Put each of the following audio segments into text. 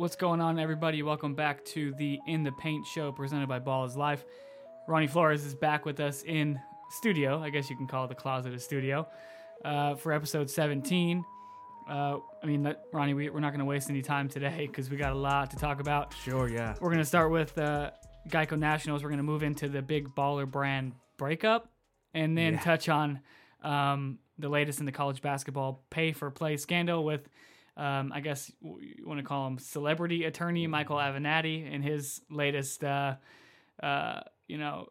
What's going on, everybody? Welcome back to the In the Paint show presented by Ball is Life. Ronnie Flores is back with us in studio. I guess you can call it the closet of studio uh, for episode 17. Uh, I mean, that, Ronnie, we, we're not going to waste any time today because we got a lot to talk about. Sure, yeah. We're going to start with uh, Geico Nationals. We're going to move into the big baller brand breakup and then Yeah. touch on um, the latest in the college basketball pay for play scandal with, um, I guess you want to call him celebrity attorney Michael Avenatti and his latest, uh, uh, you know,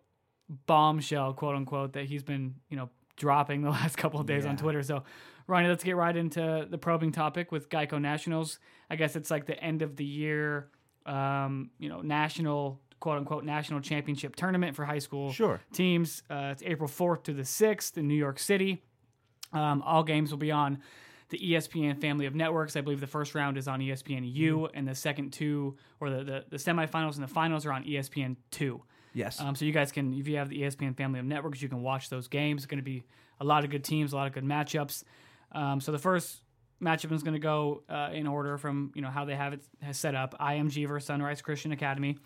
bombshell, quote unquote, that he's been, you know, dropping the last couple of days on Twitter. So, Ronnie, let's get right into the probing topic with Geico Nationals. I guess it's like the end of the year, um, you know, national quote unquote national championship tournament for high school Sure. teams. Uh, it's April 4th to the 6th in New York City. Um, all games will be on the ESPN family of networks. I believe the first round is on ESPN U, and the second two, or the, the, the semifinals and the finals, are on ESPN 2. Yes. Um, so you guys can, if you have the ESPN family of networks, you can watch those games. It's going to be a lot of good teams, a lot of good matchups. Um, so the first matchup is going to go uh, in order from you know how they have it has set up. IMG versus Sunrise Christian Academy,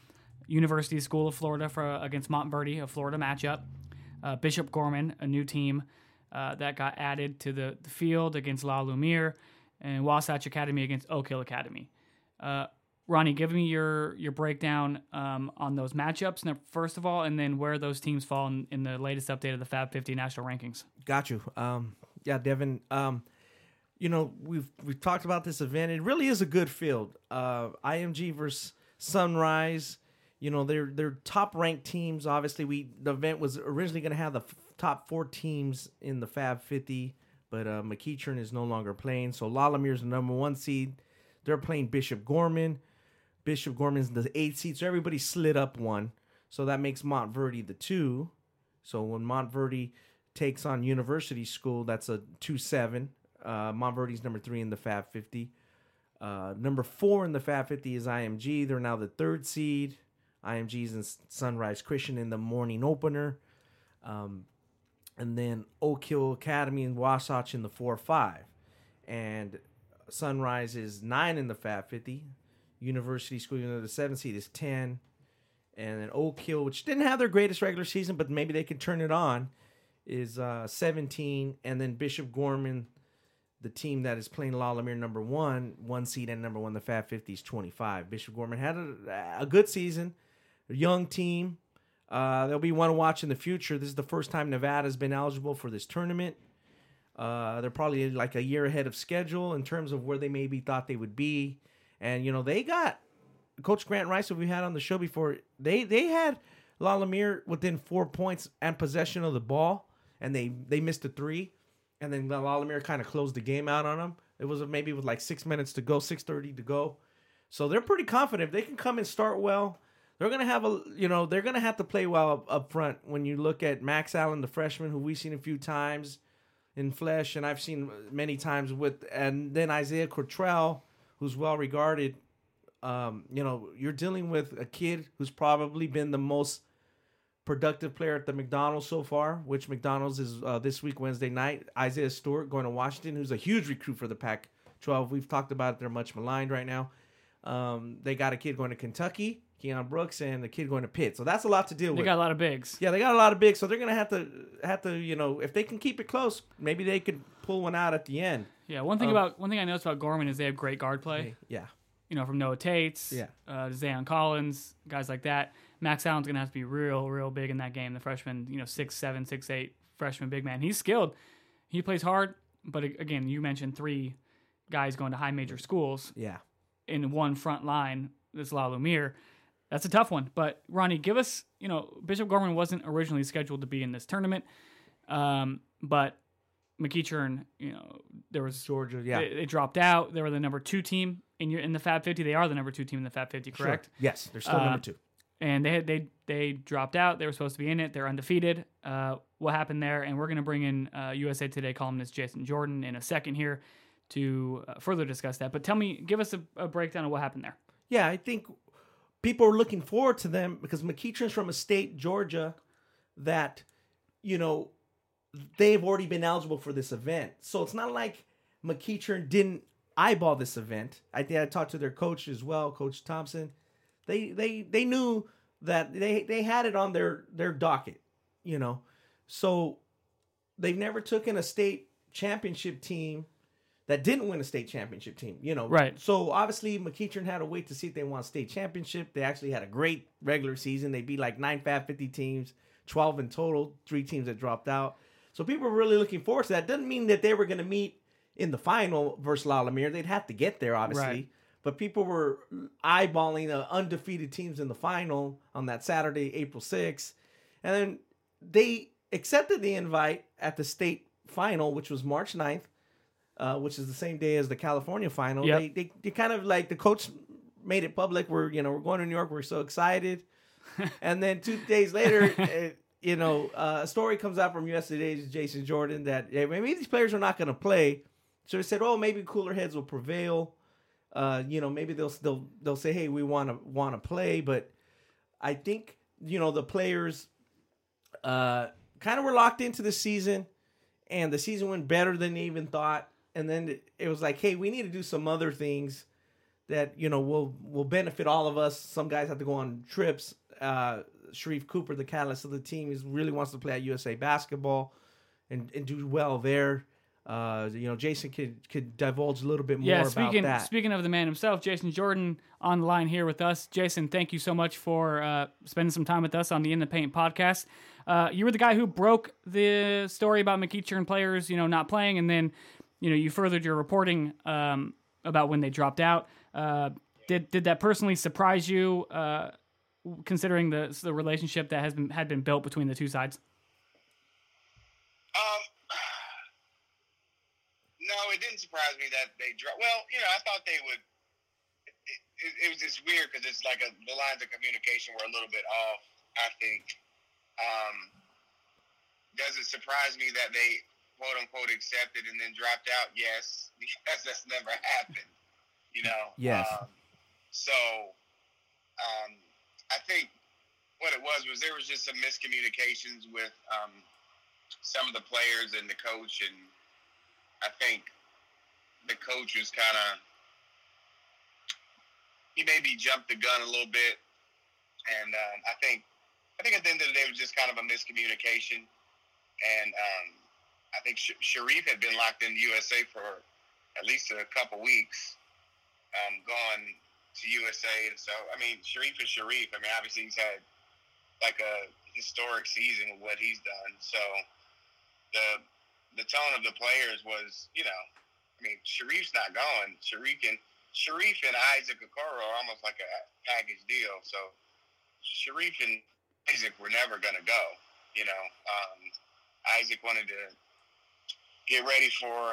University School of Florida for against Montverde, a Florida matchup. Uh, Bishop Gorman, a new team uh, that got added to the, the field against La Lumiere, and Wasatch Academy against Oak Hill Academy. Uh, Ronnie, give me your your breakdown um, on those matchups first of all, and then where those teams fall in, in the latest update of the Fab 50 national rankings. Got you. Um, yeah, Devin. Um, you know, we've we've talked about this event. It really is a good field. Uh, IMG versus Sunrise. You know, they're they're top ranked teams. Obviously, we the event was originally going to have the top four teams in the Fab 50, but uh, McEachern is no longer playing. So La Lumiere is the number one seed. They're playing Bishop Gorman. Bishop Gorman's the eight seed, so everybody slid up one. So that makes Montverde the two. So when Montverde takes on University School, that's a two seven. Uh, Montverde's number three in the Fab 50. Uh, number four in the Fab 50 is IMG. They're now the third seed. IMG's in Sunrise Christian in the morning opener. Um, and then Oak Hill Academy and Wasatch in the 4 5. And Sunrise is 9 in the Fab 50. University School, you know, the 7 seed is 10. And then Oak Hill, which didn't have their greatest regular season, but maybe they could turn it on, is uh, 17. And then Bishop Gorman, the team that is playing La Lumiere number one, one seed and number one, the Fab 50 is 25. Bishop Gorman had a, a good season, a young team. Uh, they'll be one to watch in the future. This is the first time Nevada's been eligible for this tournament. Uh, they're probably like a year ahead of schedule in terms of where they maybe thought they would be. And, you know, they got Coach Grant Rice, who we had on the show before, they they had La Lumiere within four points and possession of the ball, and they they missed a three, and then La Lumiere kind of closed the game out on them. It was maybe with like six minutes to go, six thirty to go, so they're pretty confident if they can come and start well. They're gonna have a you know they're gonna have to play well up, up front. When you look at Max Allen, the freshman, who we've seen a few times in flesh, and I've seen many times with, and then Isaiah Cortrell, who's well regarded um, you know, you're dealing with a kid who's probably been the most productive player at the McDonald's so far, which McDonald's is uh, this week, Wednesday night. Isaiah Stewart going to Washington, who's a huge recruit for the Pac 12. We've talked about it. They're much maligned right now. Um, they got a kid going to Kentucky, Keion Brooks, and the kid going to Pitt. So that's a lot to deal They with. They got a lot of bigs. yeah, they got a lot of bigs. so they're gonna have to have to, you know, if they can keep it close, maybe they could pull one out at the end. Yeah, one thing Um, about one thing I noticed about Gorman is they have great guard play. Yeah, You know, from Noah Taitz, Yeah. uh, Zaon Collins, guys like that. Max Allen's gonna have to be real, real big in that game. The freshman, you know, six seven, six eight freshman big man. He's skilled. He plays hard, but again, you mentioned three guys going to high major schools yeah. in one front line. This La Lumiere. That's a tough one. But Ronnie, give us, you know, Bishop Gorman wasn't originally scheduled to be in this tournament, um, but McEachern, you know, there was Georgia, yeah. they, they dropped out. They were the number two team in your in the Fab 50. They are the number two team in the Fab 50, correct? Sure. Yes, they're still Uh, number two. and they had, they they dropped out. They were supposed to be in it. They're undefeated. Uh, what happened there? And we're going to bring in uh, USA Today columnist Jason Jordan in a second here to uh, further discuss that. But tell me, give us a, a breakdown of what happened there. Yeah, I think people are looking forward to them because McEachern's from a state, Georgia, that you know they've already been eligible for this event. So it's not like McEachern didn't eyeball this event. I think I talked to their coach as well, Coach Thompson. They they they knew that they they had it on their their docket, you know. So they've never taken a state championship team that didn't win a state championship team, you know. Right. So obviously McEachern had to wait to see if they won state championship. They actually had a great regular season. They beat like nine Fab 50 teams, 12 in total, three teams that dropped out. So people were really looking forward to that. Doesn't mean that they were going to meet in the final versus La Lumiere. They'd have to get there, obviously. Right. But people were eyeballing the undefeated teams in the final on that Saturday, April 6th. And then they accepted the invite at the state final, which was March 9th, uh, which is the same day as the California final. Yep. They, they, they kind of like the coach made it public. We're, you know, we're going to New York. We're so excited. and then two days later, uh, you know, uh, a story comes out from US Today's Jason Jordan that hey, maybe these players are not going to play. So they said, "Oh, maybe cooler heads will prevail." Uh, you know, maybe they'll they'll they'll say, "Hey, we want to want to play," but I think you know the players uh, kind of were locked into the season, and the season went better than they even thought. And then it, was like, "Hey, we need to do some other things that you know will will benefit all of us." Some guys have to go on trips. Uh, Sharife Cooper, the catalyst of the team, is really wants to play at USA basketball and, and do well there. Uh, you know, Jason could could divulge a little bit more Yeah, about speaking that. speaking of the man himself, Jason Jordan on the line here with us. Jason, thank you so much for uh, spending some time with us on the In the Paint podcast. Uh, you were the guy who broke the story about McEachern players, you know, not playing, and then you know you furthered your reporting um, about when they dropped out. Uh, did did that personally surprise you, uh, considering the the relationship that has been had been built between the two sides? Um, no, it didn't surprise me that they dropped. Well, you know, I thought they would. It, it, it was just weird because it's like a, the lines of communication were a little bit off. I think. Um, does it surprise me that they quote unquote accepted and then dropped out? Yes, because that's never happened. You know. Yes. Um, so, um, I think what it was was there was just some miscommunications with um, some of the players and the coach, and I think the coach was kind of he maybe jumped the gun a little bit, and um, I think I think at the end of the day it was just kind of a miscommunication, and um, I think Sh- Sharife had been locked in the USA for at least a couple weeks, um, gone to USA, and so I mean Sharife is Sharife. I mean obviously he's had like a historic season with what he's done, so the the tone of the players was, you know, I mean, Sharife's not going. Sharife and Sharife and Isaac Okoro are almost like a package deal. So Sharife and Isaac were never going to go. You know, um, Isaac wanted to get ready for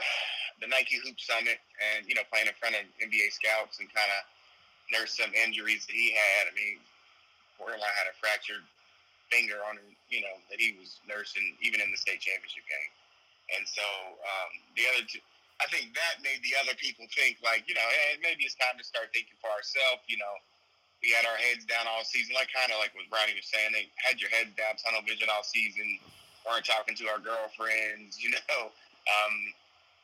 the Nike Hoop Summit and you know playing in front of NBA scouts and kind of nurse some injuries that he had. I mean, borderline had a fractured finger on him, you know, that he was nursing even in the state championship game. And so um, the other two, I think that made the other people think like, you know, hey, maybe it's time to start thinking for ourselves. You know, we had our heads down all season, like kind of like what Brownie was saying. They had your heads down, tunnel vision all season, weren't talking to our girlfriends. You know, um,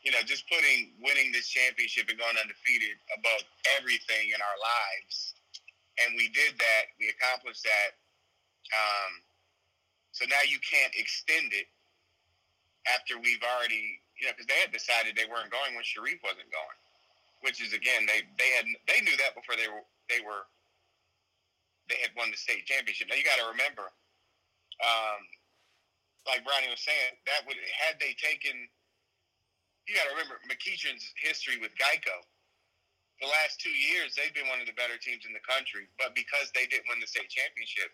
you know, just putting winning this championship and going undefeated above everything in our lives. And we did that. We accomplished that. Um, so now you can't extend it after we've already, you know, because they had decided they weren't going when Sharife wasn't going, which is again they they had they knew that before they were they were they had won the state championship. Now you got to remember, um, like Brownie was saying, that would had they taken. You got to remember McEachern's history with Geico. The last two years, they've been one of the better teams in the country, but because they didn't win the state championship,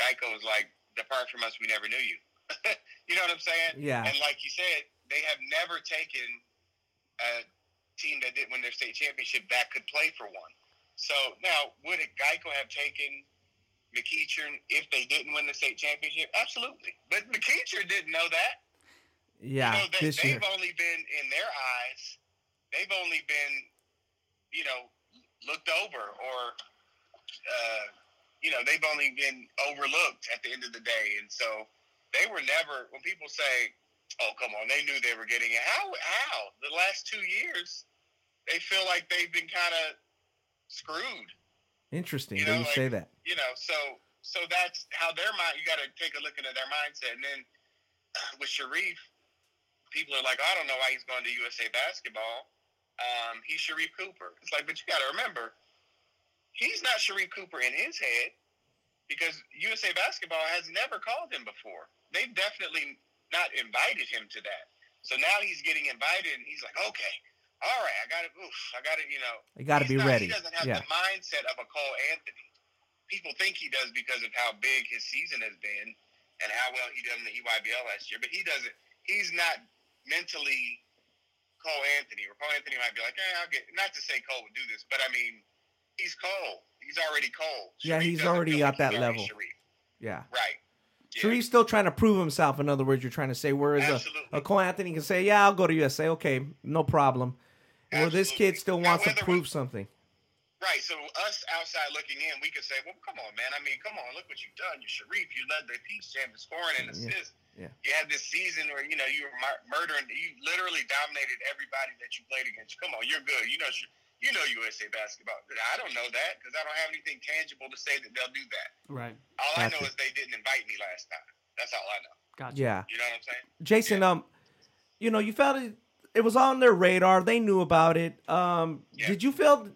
Geico was like, "Depart from us, we never knew you." you know what I'm saying? Yeah. And like you said, they have never taken a team that didn't win their state championship that could play for one. So now, would Geico have taken McEachern if they didn't win the state championship? Absolutely. But McEachern didn't know that. Yeah, you know, they, this they've year. only been in their eyes. They've only been, you know, looked over, or uh, you know, they've only been overlooked at the end of the day. And so they were never. When people say, "Oh, come on," they knew they were getting it. How? How? The last two years, they feel like they've been kind of screwed. Interesting you know, you like- say that. You know, so so that's how their mind. You got to take a look into their mindset, and then with Sharife, people are like, I don't know why he's going to USA Basketball. Um, he's Sharife Cooper. It's like, but you got to remember, he's not Sharife Cooper in his head because USA Basketball has never called him before. They've definitely not invited him to that. So now he's getting invited, and he's like, okay, all right, I got it. Oof, I got it. You know, You got to be not- ready. He doesn't have Yeah, the mindset of a Cole Anthony. People think he does because of how big his season has been and how well he did in the EYBL last year, but he doesn't. He's not mentally Cole Anthony. Or Cole Anthony might be like, eh, I'll get. Not to say Cole would do this, but I mean, he's Cole. He's already Cole. Yeah, he's already at that level. Sharife. yeah. Right. Yeah. Sharife's still trying to prove himself. In other words, you're trying to say, whereas a, Absolutely. a Cole Anthony can say, "Yeah, I'll go to USA. Okay, no problem." Well, this kid still Now, wants to prove we- something. Right. So us outside looking in, we could say, "Well, come on, man. I mean, come on. Look what you've done. You're Sharife. You led the Peach Jam in scoring and assists. Yeah. You had this season where you know you were murdering. You literally dominated everybody that you played against. Come on, you're good. You know, you know USA basketball. I don't know that because I don't have anything tangible to say that they'll do that. Right. All I know is they didn't invite me last time. That's all I know. Gotcha. Yeah, You know what I'm saying? Jason. Um, you know, you felt it. It was on their radar. They knew about it. Um, Yeah. did you feel,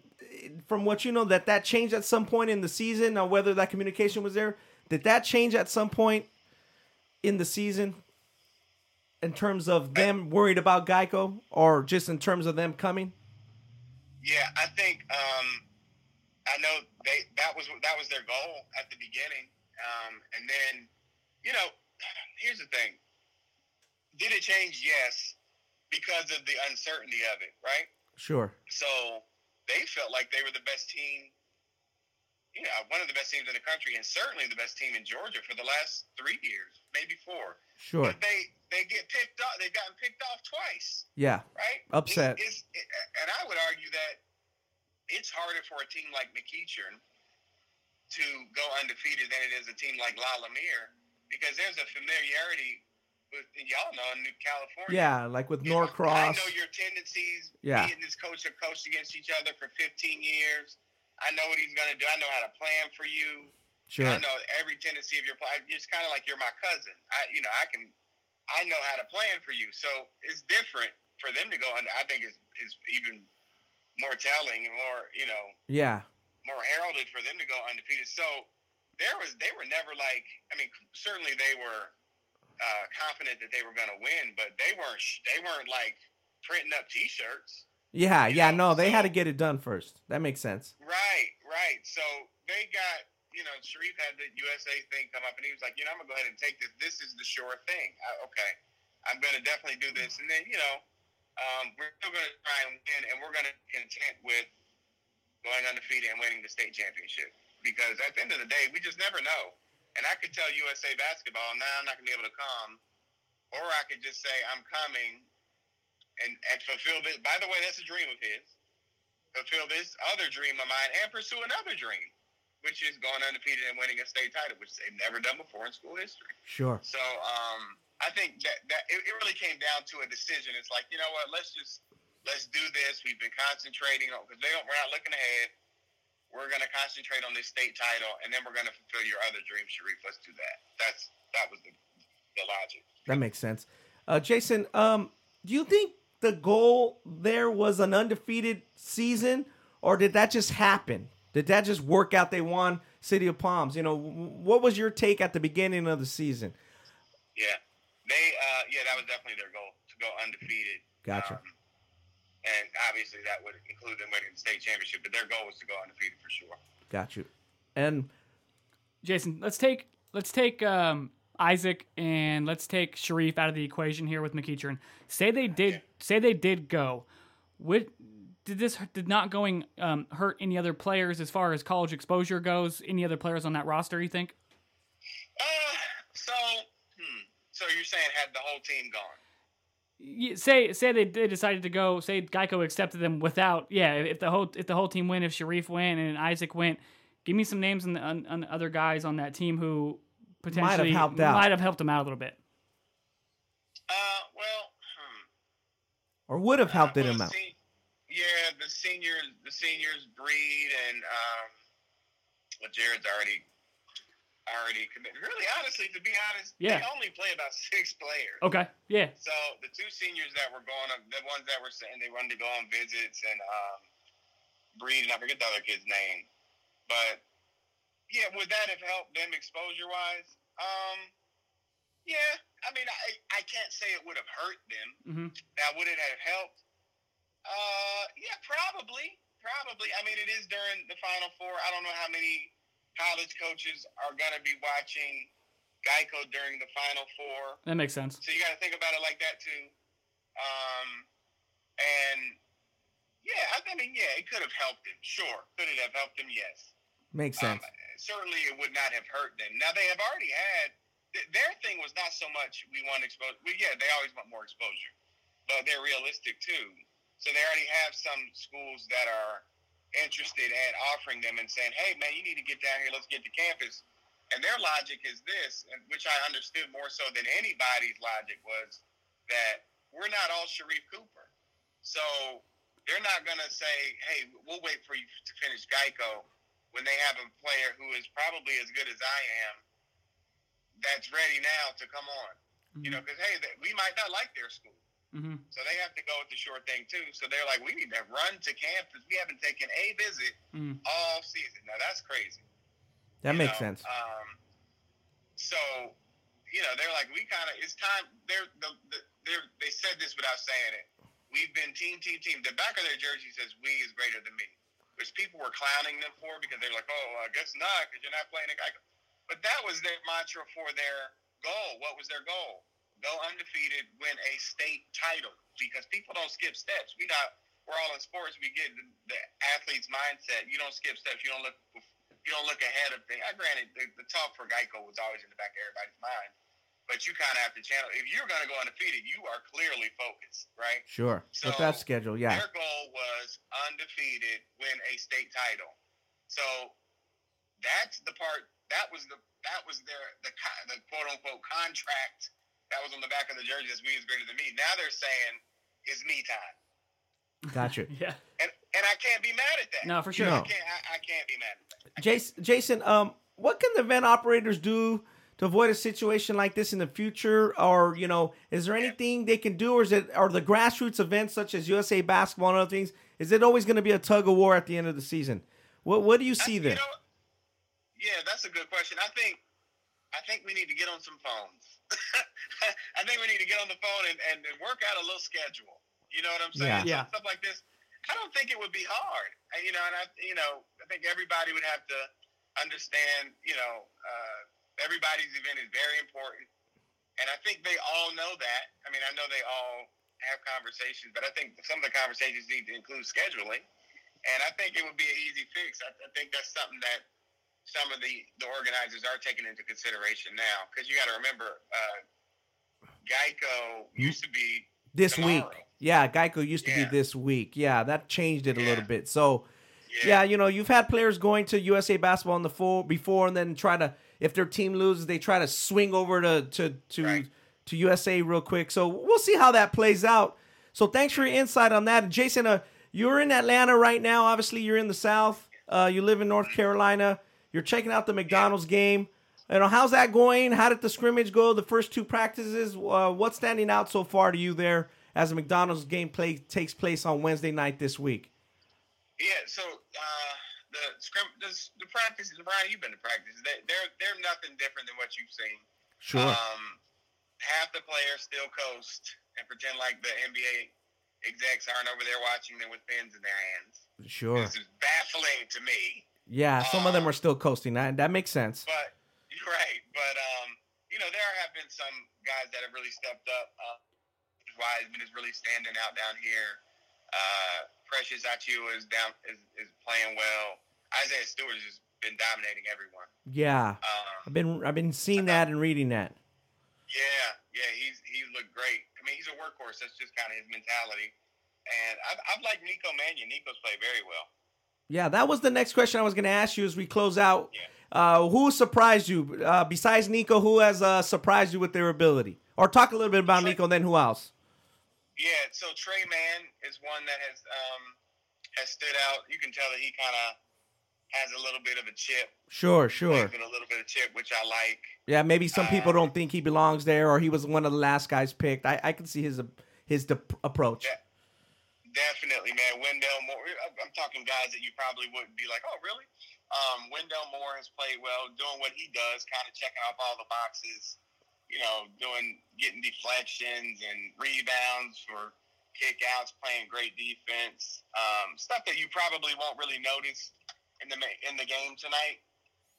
from what you know, that that changed at some point in the season, Now, whether that communication was there? Did that change at some point in the season? In terms of them worried about Geico, or just in terms of them coming? Yeah, I think um, I know they that was that was their goal at the beginning, um, and then you know, here's the thing: did it change? Yes, because of the uncertainty of it, right? Sure. So they felt like they were the best team, you know, one of the best teams in the country, and certainly the best team in Georgia for the last three years, maybe four. Sure. But they they get picked off. They've gotten picked off twice Yeah. right? Upset. It's, it's, and I would argue that it's harder for a team like McEachern to go undefeated than it is a team like La Lumiere because there's a familiarity with, and y'all know in New California. Yeah, like with You know, I Norcross. know your tendencies. Yeah. Me and this coach have coached against each other for 15 years. I know what he's going to do. I know how to plan for you. Sure. I know every tendency of your play. It's kind of like you're my cousin. I, you know, I can, I know how to plan for you. So it's different for them to go under. I think is is even more telling and more, you know, Yeah. more heralded for them to go undefeated. So there was, they were never like. I mean, certainly they were uh, confident that they were going to win, but they weren't. They weren't like printing up T-shirts. Yeah, yeah, know, no, they had to get it done first. That makes sense. Right, right. So they got, you know, Sharife had the USA thing come up, and he was like, you know, I'm gonna go ahead and take this. This is the sure thing. I, okay, I'm gonna definitely do this, and then you know, um, we're still gonna try and win, and we're gonna be content with going undefeated and winning the state championship because at the end of the day, we just never know. And I could tell USA basketball, now I'm not gonna be able to come, or I could just say I'm coming and, and fulfill this. By the way, that's a dream of his fulfill this other dream of mine and pursue another dream, which is going undefeated and winning a state title, which they've never done before in school history. Sure. So um, I think that, that it, it really came down to a decision. It's like, you know what, let's just let's do this. We've been concentrating on because they don't we're not looking ahead. We're gonna concentrate on this state title and then we're gonna fulfill your other dream, Sharife. Let's do that. That's that was the the logic. That makes sense. Uh, Jason, um, do you think the goal there was an undefeated season, or did that just happen? Did that just work out? They won City of Palms. You know, what was your take at the beginning of the season? Yeah. They uh yeah, that was definitely their goal to go undefeated. Gotcha. Um, and obviously that would include them winning the state championship, but their goal was to go undefeated for sure. Got you. And Jason, let's take let's take um, Isaac and let's take Sharife out of the equation here with McEachern. Say they did say they did go. Would did this did not going um, hurt any other players as far as college exposure goes? Any other players on that roster? You think? Uh, so, hmm. so you're saying had the whole team gone? You- Say say they, they decided to go. Say Geico accepted them without. Yeah, if the whole if the whole team went, if Sharife went and Isaac went, give me some names on the on, on the other guys on that team who potentially might have helped out. might have helped them out a little bit. Uh, well, hmm. Or would have helped Well, him out. se- yeah, the seniors, the seniors breed, and um, well, Jared's already already committed. Really, honestly, to be honest, Yeah. they only play about six players. Okay, yeah, So the two seniors that were going, on, the ones that were saying they wanted to go on visits and um, breed, and I forget the other kid's name, but yeah, would that have helped them exposure wise? Um, yeah, I mean, I I can't say it would have hurt them. hmm Now, would it have helped? Uh, yeah, probably, probably. I mean, it is during the Final Four. I don't know how many college coaches are going to be watching Geico during the Final Four. that makes sense. So you got to think about it like that too. Um, and yeah, I I mean, yeah, it could have helped him. Sure, could it have helped him? Yes. Makes Um, sense. Certainly, it would not have hurt them. Now they have already had th- their thing was not so much we want exposure. Well, yeah, they always want more exposure, but they're realistic too. So they already have some schools that are interested in offering them and saying, "Hey, man, you need to get down here. Let's get to campus." And their logic is this, which I understood more so than anybody's logic was that we're not all Sharife Cooper. So they're not going to say, hey, we'll wait for you to finish Geico when they have a player who is probably as good as I am that's ready now to come on. You know, because, hey, they- we might not like their school. hmm So they have to go with the short thing, too. So they're like, we need to run to campus. We haven't taken a visit Mm. all season. Now, that's crazy. That you makes know, sense. Um, so, you know, they're like, we kind of, it's time. They're, the, the, they're, they said this without saying it. We've been team, team, team. The back of their jersey says, we is greater than me, which people were clowning them for because they're like, oh, I guess not because you're not playing a guy. But that was their mantra for their goal. What was their goal? Go undefeated, win a state title because people don't skip steps. We not, we're all in sports. We get the, the athlete's mindset. You don't skip steps. You don't look you don't look ahead of things. I granted the, the talk for Geico was always in the back of everybody's mind, but you kind of have to channel. If you're going to go undefeated, you are clearly focused, right? Sure. So, With that schedule, yeah. Their goal was undefeated, win a state title. So that's the part. That was the that was their the the quote unquote contract that was on the back of the jersey. That's we is greater than me. Now they're saying it's me time, Gotcha. Yeah, and and I can't be mad at that. no, for sure. No. I can't. I, I can't be mad at that. Jason, Jason, um, what can the event operators do to avoid a situation like this in the future? Or you know, is there anything they can do, or is it are the grassroots events such as USA Basketball and other things? Is it always going to be a tug of war at the end of the season? What What do you see I- there? You know, yeah, that's a good question. I think I think we need to get on some phones. I think we need to get on the phone and, and, and work out a little schedule. You know what I'm saying? Yeah. Yeah. Stuff like this. I don't think it would be hard. And, You know, and I you know I think everybody would have to understand. You know, uh, everybody's event is very important, and I think they all know that. I mean, I know they all have conversations, but I think some of the conversations need to include scheduling. And I think it would be an easy fix. I, I think that's something that some of the, the organizers are taking into consideration now. Because you got to remember, uh, Geico used to be this tomorrow. week, yeah, Geico used to Yeah. be this week. Yeah, that changed it a Yeah. little bit. So, yeah. you know, you've had players going to USA Basketball in the full before, and then try to, if their team loses, they try to swing over to to to, Right. to USA real quick. So we'll see how that plays out. So thanks for your insight on that, And Jason. Uh, you're in Atlanta right now. Obviously, you're in the South. Uh, you live in North Carolina. You're checking out the McDonald's game. You know, how's that going? How did the scrimmage go? The first two practices. Uh, what's standing out so far to you there as the McDonald's game play takes place on Wednesday night this week? Yeah, so uh, the scrim, the, the practices, Brian, you've been to practices. They, they're they're nothing different than what you've seen. Sure. Um, half the players still coast and pretend like the NBA execs aren't over there watching them with pens in their hands. sure. This is baffling to me. Yeah, some of them are still coasting. That that makes sense. But you're right. But um, you know, there have been some guys that have really stepped up. Uh, Wiseman is really standing out down here. Uh, Precious Achiuwa is down is, is playing well. Isaiah Stewart has just been dominating everyone. Yeah, Um, I've been I've been seeing that and reading that. Yeah, yeah, he's he looked great. I mean, he's a workhorse. That's just kind of his mentality. And I've, I've liked Nico Mannion. Nico's played very well. Yeah, that was the next question I was going to ask you as we close out. Yeah. Uh, who surprised you uh, besides Nico? Who has uh, surprised you with their ability? Or talk a little bit about Nico, and then who else? Yeah, so Tre Mann is one that has um, has stood out. You can tell that he kind of has a little bit of a chip, Sure, sure. a little bit of chip, which I like. Yeah, maybe some people Uh, don't think he belongs there, or he was one of the last guys picked. I, I can see his his de- approach. Yeah. Definitely, man. Wendell Moore. I'm- I'm talking guys that you probably wouldn't be like, oh, really? Um, Wendell Moore has played well, doing what he does, kind of checking off all the boxes. You know, doing getting deflections and rebounds for kickouts, playing great defense. Um, stuff that you probably won't really notice in the in the game tonight,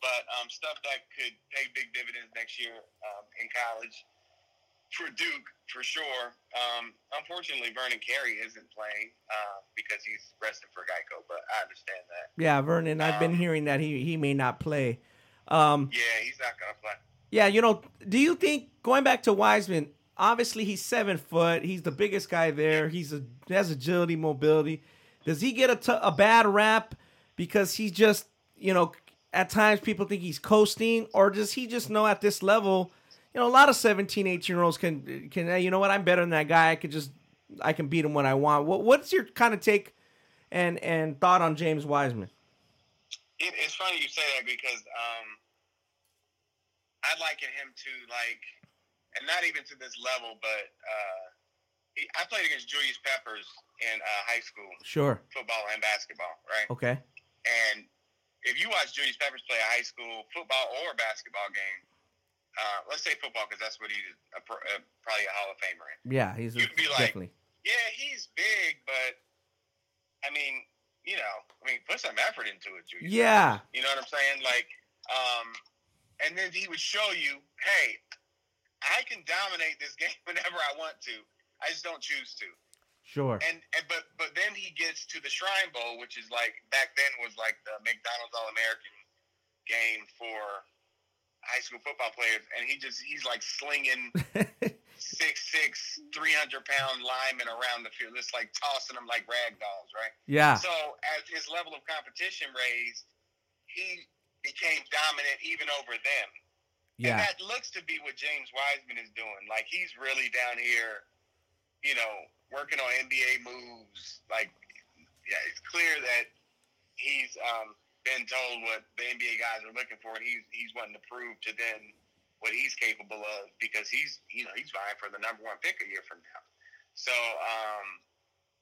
but um, stuff that could pay big dividends next year um, in college for Duke for sure. Um, unfortunately, Vernon Carey isn't playing uh, because he's resting for Geico, but I understand that. Yeah, Vernon. I've been Um, hearing that he he may not play. Um, Yeah, he's not gonna play. yeah, you know, do you think going back to Wiseman? Obviously, he's seven foot. He's the biggest guy there. He's a has agility, mobility. Does he get a, t- a bad rap because he's just you know at times people think he's coasting, or does he just know at this level? You know, a lot of 17, 18 year olds can can hey, you know what? I'm better than that guy. I could just I can beat him when I want. What what's your kind of take and and thought on James Wiseman? It, it's funny you say that because um, I liken him to like, and not even to this level, but uh, he, I played against Julius Peppers in uh, high school Sure. football and basketball, right? Okay. And if you watch Julius Peppers play a high school football or basketball game, uh, let's say football because that's what he's a, uh, probably a Hall of Famer in. Yeah, he's You'd be like- definitely. Yeah, he's big, but I mean, you know, I mean, put some effort into it, Julius. Yeah. You know what I'm saying? Like, um, and then he would show you, hey, I can dominate this game whenever I want to. I just don't choose to. Sure. And, and but but then he gets to the Shrine Bowl, which is like back then was like the McDonald's All American game for high school football players, and he just he's like slinging six six, three hundred pound linemen around the field, just like tossing them like rag dolls, right? yeah. So as his level of competition raised, he became dominant even over them. And Yeah. that looks to be what James Wiseman is doing. Like he's really down here, you know, working on NBA moves. Like, yeah, it's clear that he's um, been told what the NBA guys are looking for, and he's he's wanting to prove to them what he's capable of because he's you know he's vying for the number one pick a year from now. So um,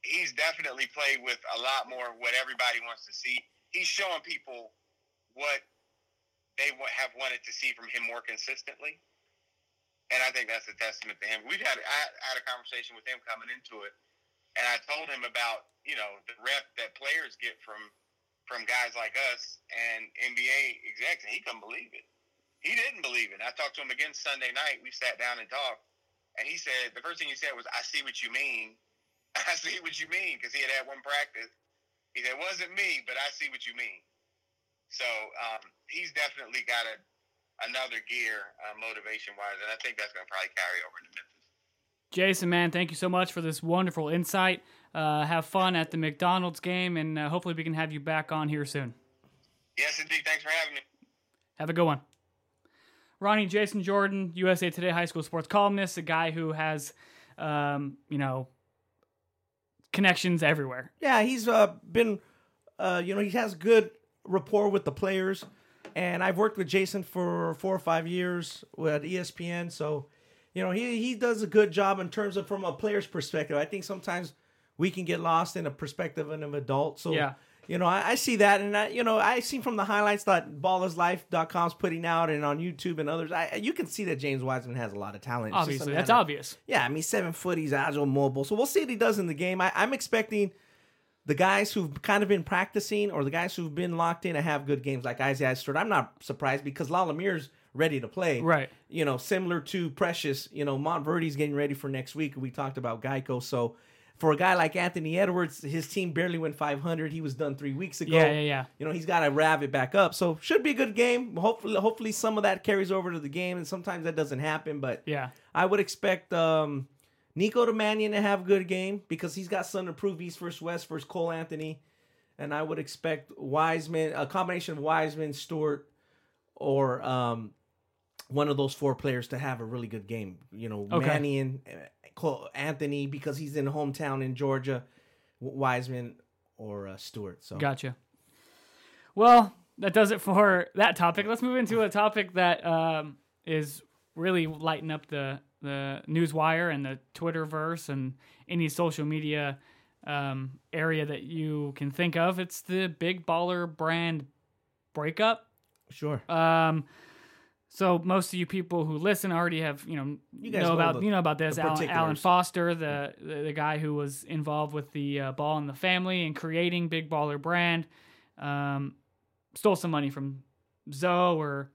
he's definitely played with a lot more what everybody wants to see. He's showing people what they have wanted to see from him more consistently. And I think that's a testament to him. We've had I had a conversation with him coming into it, and I told him about you know the rep that players get from from guys like us and NBA execs, and he couldn't believe it. He didn't believe it. I talked to him again Sunday night. We sat down and talked, and he said the first thing he said was, "I see what you mean. I see what you mean," because he had had one practice. He said, "It wasn't me, but I see what you mean." So um, he's definitely got a another gear uh, motivation wise, and I think that's going to probably carry over into Memphis. Jason, man, thank you so much for this wonderful insight. Uh, have fun at the McDonald's game, and uh, hopefully we can have you back on here soon. Yes, indeed. Thanks for having me. Have a good one. Ronnie Jason Jordan, USA Today high school sports columnist, a guy who has, um, you know, connections everywhere. Yeah, he's uh, been, uh, you know, he has good rapport with the players, and I've worked with Jason for four or five years at ESPN, so you know he he does a good job in terms of from a player's perspective. I think sometimes we can get lost in a perspective of an adult. So Yeah. you know, I, I see that, and I, you know, I see from the highlights that ballislife.com's putting out, and on YouTube and others, I you can see that James Wiseman has a lot of talent. It's Obviously, that's obvious. yeah, I mean, seven foot, he's agile, mobile. So we'll see what he does in the game. I, I'm expecting the guys who've kind of been practicing or the guys who've been locked in to have good games like Isaiah Stewart. I'm not surprised because La Lumiere's ready to play. Right. You know, similar to Precious, you know, Montverde's getting ready for next week. We talked about Geico. So for a guy like Anthony Edwards, his team barely went 500. He was done three weeks ago. Yeah, yeah, yeah. You know, he's got to rev it back up. So should be a good game. Hopefully, hopefully some of that carries over to the game, and sometimes that doesn't happen. But Yeah. I would expect um, Nico Domanion to have a good game because he's got something to prove East versus West versus Cole Anthony. And I would expect Wiseman, a combination of Wiseman, Stewart, or um, one of those four players to have a really good game. You know, Okay. Mannion, Cole Anthony because he's in hometown in Georgia, Wiseman or uh, Stewart. So Gotcha. Well, that does it for that topic. Let's move into a topic that um, is really lighting up the the news wire and the Twitterverse and any social media um, area that you can think of. It's the Big Baller brand breakup. sure. Um, so most of you people who listen already have you know You guys know about the- you know about this Alan, Alan. Foster, the, the the guy who was involved with the uh, Ball in the Family and creating Big Baller brand, um, stole some money from Zo or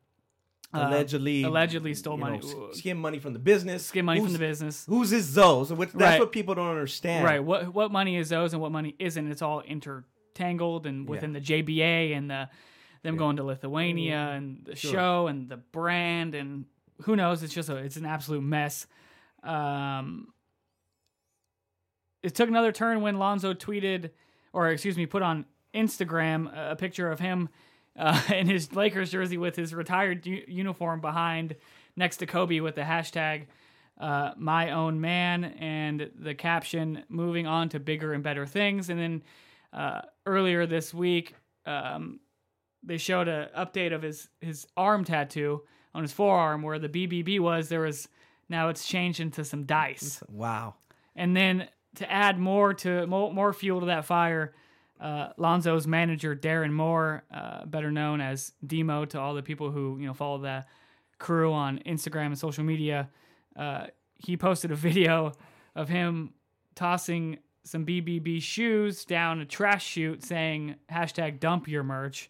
allegedly, allegedly stole you money, know, s- skim money from the business, skim money from the business. Who's his Zo? So that's Right. what people don't understand. Right. What what money is Zo's and what money isn't? It's all intertangled and within the JBA and the them going to Lithuania and the Sure. show and the brand and who knows? It's just a it's an absolute mess. Um, it took another turn when Lonzo tweeted, or excuse me, put on Instagram a picture of him uh, in his Lakers jersey with his retired u- uniform behind next to Kobe with the hashtag uh, my own man and the caption moving on to bigger and better things. And then uh, earlier this week, um, they showed an update of his his arm tattoo on his forearm where the BBB was. There was now it's changed into some dice. Wow. And then to add more to more, more fuel to that fire, uh, Lonzo's manager Darren Moore, uh, better known as Demo to all the people who you know follow the crew on Instagram and social media, uh, he posted a video of him tossing some BBB shoes down a trash chute, saying hashtag dump your merch.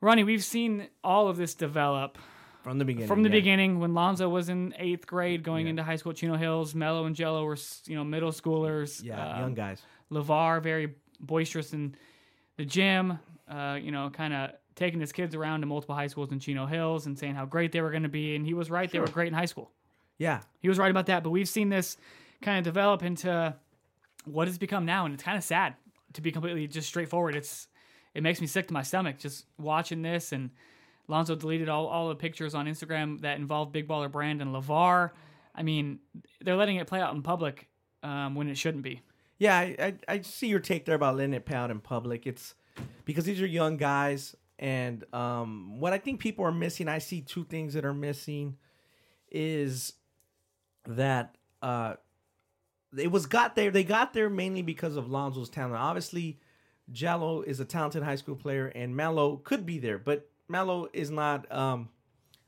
Ronnie, we've seen all of this develop From the beginning. from the yeah. beginning when Lonzo was in eighth grade going into high school at Chino Hills, Melo and Gelo were you know middle schoolers. Yeah, Um, young guys. Lavar very boisterous in the gym. Uh, you know, kind of taking his kids around to multiple high schools in Chino Hills and saying how great they were going to be, and he was right. They were great in high school. Yeah. He was right about that. But we've seen this kind of develop into what it's become now, and it's kind of sad to be completely just straightforward. It's it makes me sick to my stomach just watching this. And Lonzo deleted all, all the pictures on Instagram that involved Big Baller Brand and Lavar. I mean, they're letting it play out in public um, when it shouldn't be. Yeah, I, I I see your take there about letting it out in public. It's because these are young guys, and um, what I think people are missing. I see two things that are missing, is that uh, it was got there. They got there mainly because of Lonzo's talent. Obviously, Gelo is a talented high school player, and Melo could be there, but Melo is not um,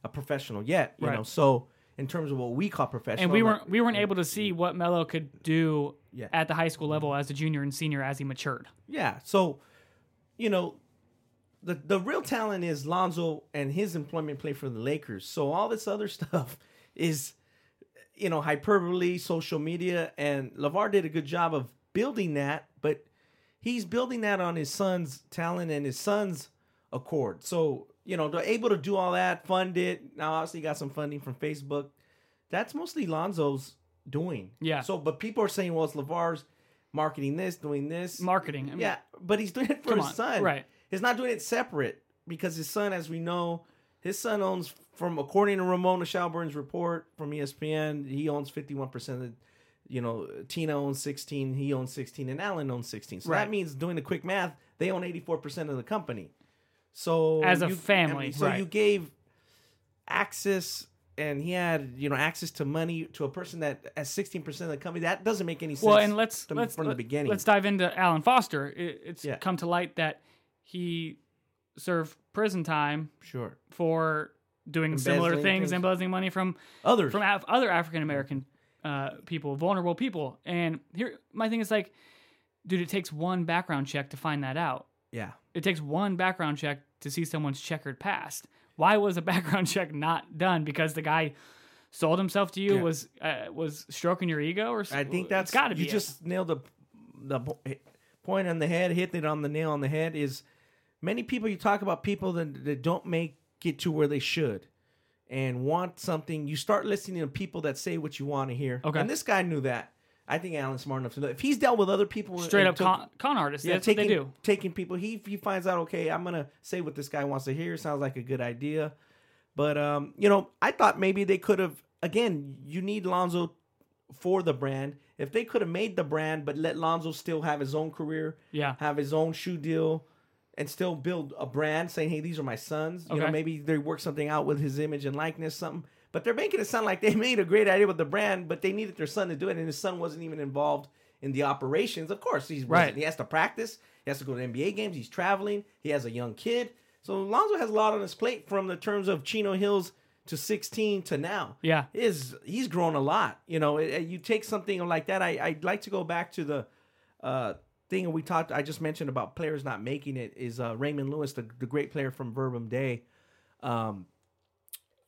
a professional yet. You Right. know, so in terms of what we call professional, And we weren't we weren't able to see what Melo could do Yeah. at the high school level as a junior and senior as he matured. Yeah. So, you know, the the real talent is Lonzo and his employment play for the Lakers. So all this other stuff is, you know, hyperbole, social media, and Lavar did a good job of building that, but he's building that on his son's talent and his son's accord. So you know, they're able to do all that, fund it. Now, obviously, got some funding from Facebook. That's mostly Lonzo's doing. Yeah. So, but people are saying, well, it's Lavar's marketing this, doing this. Marketing. I mean, Yeah, but he's doing it for his on, son. right. He's not doing it separate because his son, as we know, his son owns from according to Ramona Shelburne's report from ESPN, he owns fifty one percent of you know, Tina owns sixteen, he owns sixteen, and Alan owns sixteen. So Right. that means doing the quick math, they own eighty four percent of the company. So As a you- family, so right. you gave access and he had you know access to money to a person that has 16% of the company that doesn't make any sense Well, and let's to- let's from the let- beginning Let's dive into Alan Foster. It, it's Yeah. come to light that he served prison time sure for doing similar things, things. embezzling money from others from Af- other African American uh, people, vulnerable people. And here, my thing is like, dude, it takes one background check to find that out. yeah It takes one background check to see someone's checkered past. Why was a background check not done? Because the guy sold himself to you Yeah. was uh, was stroking your ego, or something? I think that's got to be you it. just nailed the the point on the head, hit it on the nail on the head. Is many people you talk about people that, that don't make it to where they should and want something. You start listening to people that say what you want to hear. Okay. and this guy knew that. I think Alan's smart enough to know if he's dealt with other people straight up took- con, con artists. yeah, That's taking what they do. taking people. He he finds out okay, I'm gonna say what this guy wants to hear. Sounds like a good idea, but um, you know, I thought maybe they could have. Again, you need Lonzo for the brand. If they could have made the brand, but let Lonzo still have his own career, Yeah. have his own shoe deal, and still build a brand, saying, "Hey, these are my sons." You know, maybe they work something out with his image and likeness, something. But they're making it sound like they made a great idea with the brand, but they needed their son to do it, and his son wasn't even involved in the operations. Of course, he's Right. He has to practice. He has to go to NBA games. He's traveling. He has a young kid. So Lonzo has a lot on his plate from the terms of Chino Hills to 16 to now. Yeah. Is he's grown a lot. You know, it- you take something like that. I I'd like to go back to the uh, thing we talked. I just mentioned about players not making it. Is uh, Raymond Lewis, the, the great player from Verbum Dei. Um,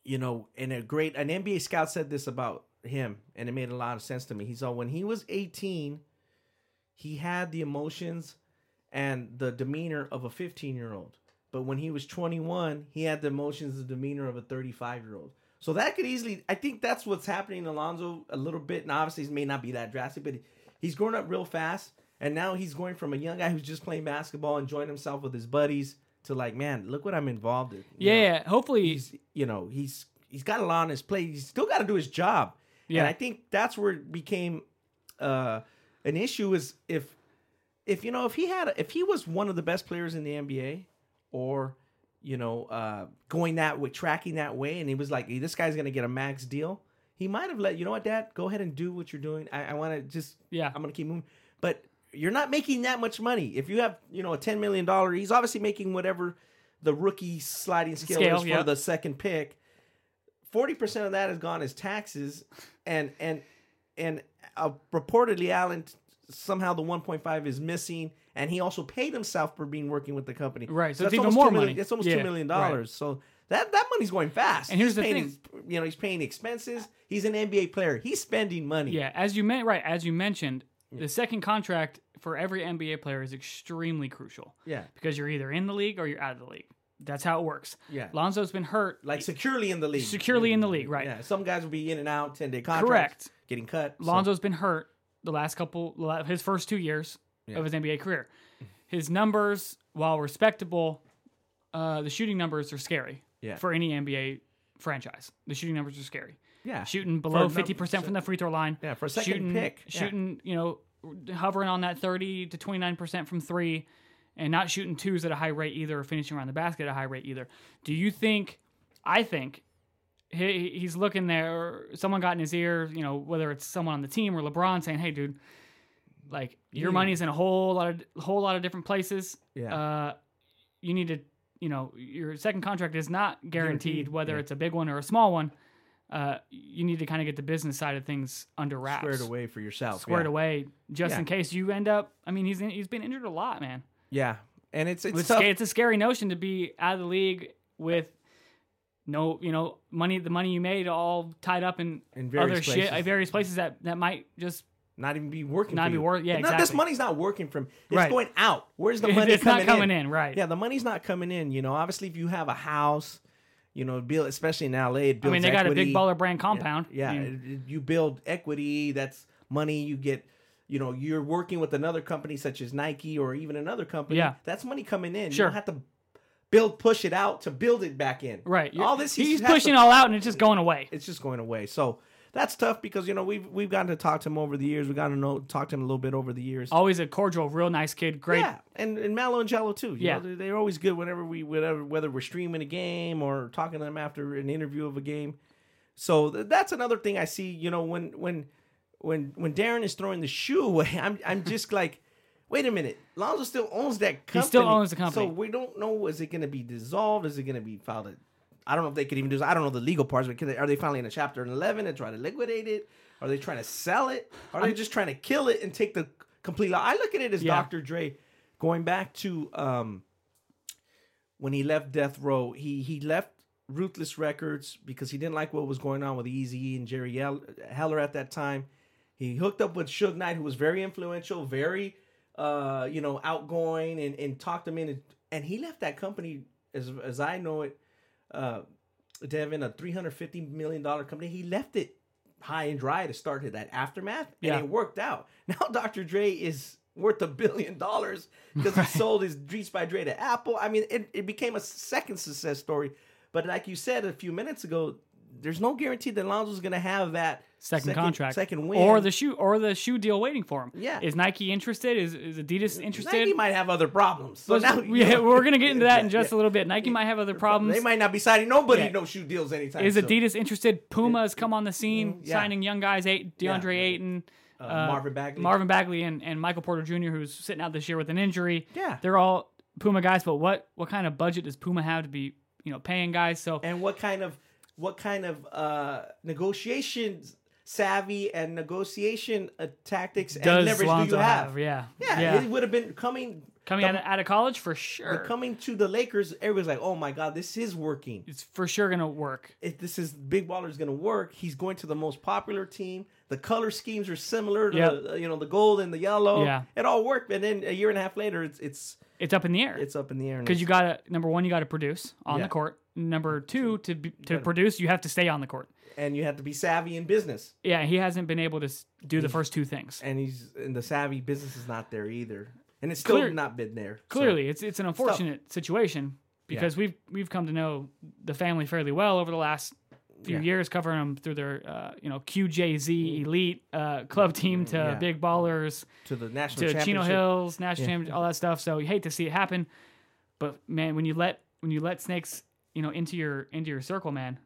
you know, and a great an NBA scout said this about him, and it made a lot of sense to me. He saw when he was 18, he had the emotions and the demeanor of a 15 year old. But when he was 21, he had the emotions and demeanor of a 35 year old. So that could easily, I think that's what's happening Alonzo a little bit. And obviously, it may not be that drastic, but he's growing up real fast. And now he's going from a young guy who's just playing basketball, and enjoying himself with his buddies, to like, man, look what I'm involved in. You Yeah, know? yeah. Hopefully, he's you know he's he's got a lot on his plate. He's still got to do his job. Yeah. and I think that's where it became uh, an issue. Is if if you know if he had if he was one of the best players in the NBA, or you know uh, going that way, tracking that way, and he was like, hey, this guy's gonna get a max deal. He might have let you know what, Dad, go ahead and do what you're doing. I, I want to just Yeah. I'm gonna keep moving, but. You're not making that much money. If you have, you know, a ten million dollar, he's obviously making whatever the rookie sliding scale, Scale, is for yeah. the second pick forty percent of that has gone as taxes, and and and uh, reportedly Alan somehow the one point five is missing, and he also paid himself for being working with the company. Right, so it's that's even almost more 2 million money. It's almost Yeah, two million right. dollars. So that that money's going fast. And here's He's the paying thing. his- you know, he's paying expenses. He's an NBA player. He's spending money. Yeah, as you meant right, as you mentioned, the second contract for every NBA player is extremely crucial. Yeah. Because you're either in the league or you're out of the league. That's how it works. Yeah. Lonzo's been hurt. like securely in the league. Securely in the league, right. Yeah, some guys will be in and out, ten day contracts, Correct. getting cut. Lonzo's been hurt the last couple, his first two years of his NBA career. His numbers, while respectable, uh, the shooting numbers are scary Yeah. for any NBA franchise. The shooting numbers are scary. Yeah, Shooting below fifty percent from the free throw line. Yeah, for a second shooting, pick, yeah. Shooting, you know, hovering on that thirty to twenty nine percent from three, and not shooting twos at a high rate either, or finishing around the basket at a high rate either. Do you think? I think he, he's looking there. Or someone got in his ear. You know, whether it's someone on the team or LeBron saying, "Hey, dude, like your need- money's in a whole lot of whole lot of different places. Yeah. Uh, you need to, you know, your second contract is not guaranteed, Guaranteed, whether yeah. it's a big one or a small one. Uh, you need to kind of get the business side of things under wraps, squared away for yourself. squared yeah. away, just Yeah. in case you end up. I mean, he's he's been injured a lot, man. Yeah, and it's it's It's, tough. it's a scary notion to be out of the league with no, you know, money. The money you made all tied up in, In various other shit, places. uh, various places that that might just not even be working. Not be worth- yeah, not- this money's not working from. It's Right. going out. Where's the money? it's not coming coming in? in, right? Yeah, the money's not coming in. You know, obviously, if you have a house, you know, build especially in LA. It I mean, they got a big baller brand compound. Yeah, I mean, you build equity. That's money you get. You know, you're working with another company such as Nike or even another company. Yeah. that's money coming in. Sure. You don't have to build, push it out to build it back in. right. All this he's to- pushing all out and it's just going away. it's just going away. So that's tough because you know we've we've gotten to talk to him over the years. We've gotten to know talk to him a little bit over the years. Always a cordial, real nice kid. Great. Yeah, and and Melo and Gelo too. You Yeah. know, they're, they're always good whenever we whatever whether we're streaming a game or talking to them after an interview of a game. So th- that's another thing I see. You know when when when when Darren is throwing the shoe away, I'm I'm just like. Wait a minute. Lonzo still owns that company. He still owns the company. So we don't know is it going to be dissolved? Is it going to be filed? I don't know if they could even do. this. I don't know the legal parts. But can they, are they filing a chapter 11 and try to liquidate it? Are they trying to sell it? Are they just trying to kill it and take the complete? lo- I look at it as Yeah. Dr. Dre going back to um, when he left Death Row. He he left Ruthless Records because he didn't like what was going on with Eazy and Jerry Heller at that time. He hooked up with Suge Knight, who was very influential, very uh, you know, outgoing, and, and talked him in, and, and he left that company as as I know it, uh, Devin, a three hundred fifty million dollar company. He left it high and dry to start that aftermath, and Yeah. it worked out. Now Dr. Dre is worth a billion dollars because he sold his Beats by Dre to Apple. I mean, it, it became a second success story. But like you said a few minutes ago, there's no guarantee that Lonzo's going to have that Second, contract, second win, or the shoe, or the shoe deal waiting for him. Yeah. is Nike interested? Is is Adidas interested? Nike might have other problems. So now yeah, we're gonna get into that in just yeah. a little bit. Nike might have other problems. They might not be signing nobody Yeah. no shoe deals anytime. Is. Adidas interested? Puma has come on the scene, yeah. signing young guys, eight, DeAndre Yeah. Ayton, Uh, Marvin Bagley? Marvin Bagley, and, and Michael Porter Jr., who's sitting out this year with an injury. Yeah. they're all Puma guys. But what what kind of budget does Puma have to be you know paying guys? So and what kind of what kind of uh negotiations savvy and negotiation uh, tactics and does leverage Lonzo do you have? Yeah, Yeah, it would have been coming coming out the- of, out of college for sure. coming to the Lakers. Everybody's like, "Oh my god, this is working. it's for sure gonna work. If this is Big Baller's going to work, he's going to the most popular team. The color schemes are similar. To, Yep. uh, you know, the gold and the yellow. Yeah. it all worked. And then a year and a half later, it's it's It's up in the air. it's up in the air. and because you it's- got to number one, you got to produce on Yeah. the court. Number two, to be, to produce, you have to stay on the court. and you have to be savvy in business. Yeah, he hasn't been able to s- do the first two things. And he's and the savvy business is not there either. And it's still Clear- not been there. So- Clearly, it's it's an unfortunate situation because we've we've come to know the family fairly well over the last few Yeah. years, covering them through their uh, you know QJZ elite uh, club team to Yeah. big ballers to the national to. Chino Hills, national championship, all that stuff. So you hate to see it happen, but man, when you let when you let snakes you know into your into your circle, man,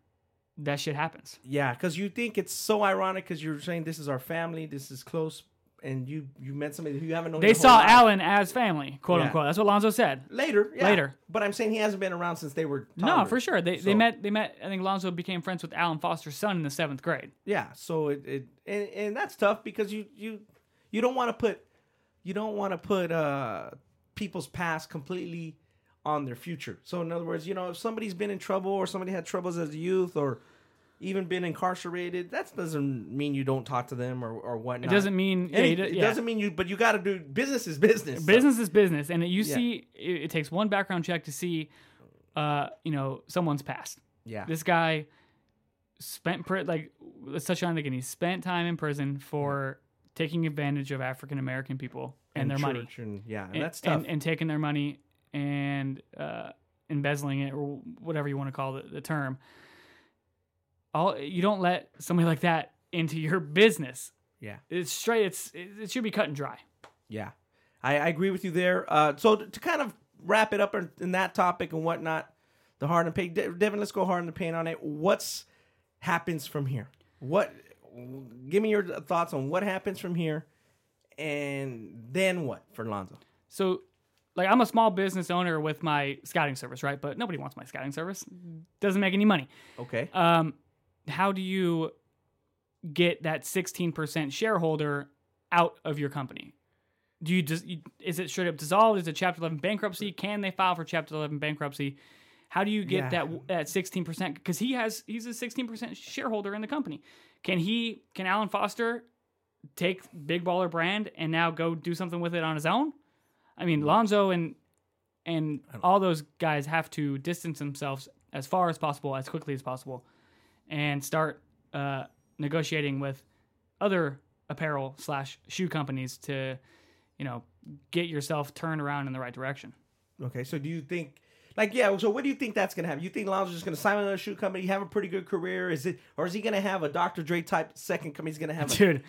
that shit happens. Yeah, because you think it's so ironic because you're saying this is our family, this is close, and you you met somebody who you haven't known. They saw life. Alan as family, quote Yeah. unquote. That's what Lonzo said. later. yeah. Later. but I'm saying he hasn't been around since they were. No, for sure. They they met they met. I think Lonzo became friends with Alan Foster's son in the seventh grade. Yeah, so it, it and, and that's tough because you you you don't want to put you don't want to put uh people's past completely on their future. So in other words, you know, if somebody's been in trouble or somebody had troubles as a youth or even been incarcerated, that doesn't mean you don't talk to them or or whatnot. It doesn't mean yeah, do- it yeah. doesn't mean you, but you got to do business is business. So- business is business, and you Yeah. see it, it takes one background check to see, uh, you know, someone's past. yeah, This guy spent like let's touch on it again. He spent time in prison for taking advantage of African American people and, their money. And, yeah, and and, that's tough. and, and taking their money and uh, embezzling it or whatever you want to call the, the term. All you don't let somebody like that into your business. yeah, It's straight. It's it, should be cut and dry. yeah, I, I agree with you there. Uh, so to, to kind of wrap it up in, in that topic and whatnot, the hard and pain. De- Devin, let's go hard and the pain on it. What's happens from here? What? Give me your thoughts on what happens from here, and then what for Lonzo? So, like, I'm a small business owner with my scouting service, right? But nobody wants my scouting service. Doesn't make any money. Okay, Um, how do you get that 16% shareholder out of your company? Do you just is it straight up dissolved? Is it Chapter 11 bankruptcy? Can they file for Chapter 11 bankruptcy? How do you get Yeah. that that 16%? Because he has he's a 16% shareholder in the company. Can he? Can Alan Foster take Big Baller brand and now go do something with it on his own? I mean, mm. Lonzo and and all those guys have to distance themselves as far as possible, as quickly as possible, and start uh, negotiating with other apparel slash shoe companies to, you know, get yourself turned around in the right direction. okay. So do you think? Like yeah, so what do you think that's gonna happen? You think Lonzo's just gonna sign with another shoe company, have a pretty good career? Is it, or is he gonna have a Dr. Dre type second company? He's gonna have, a, Dude,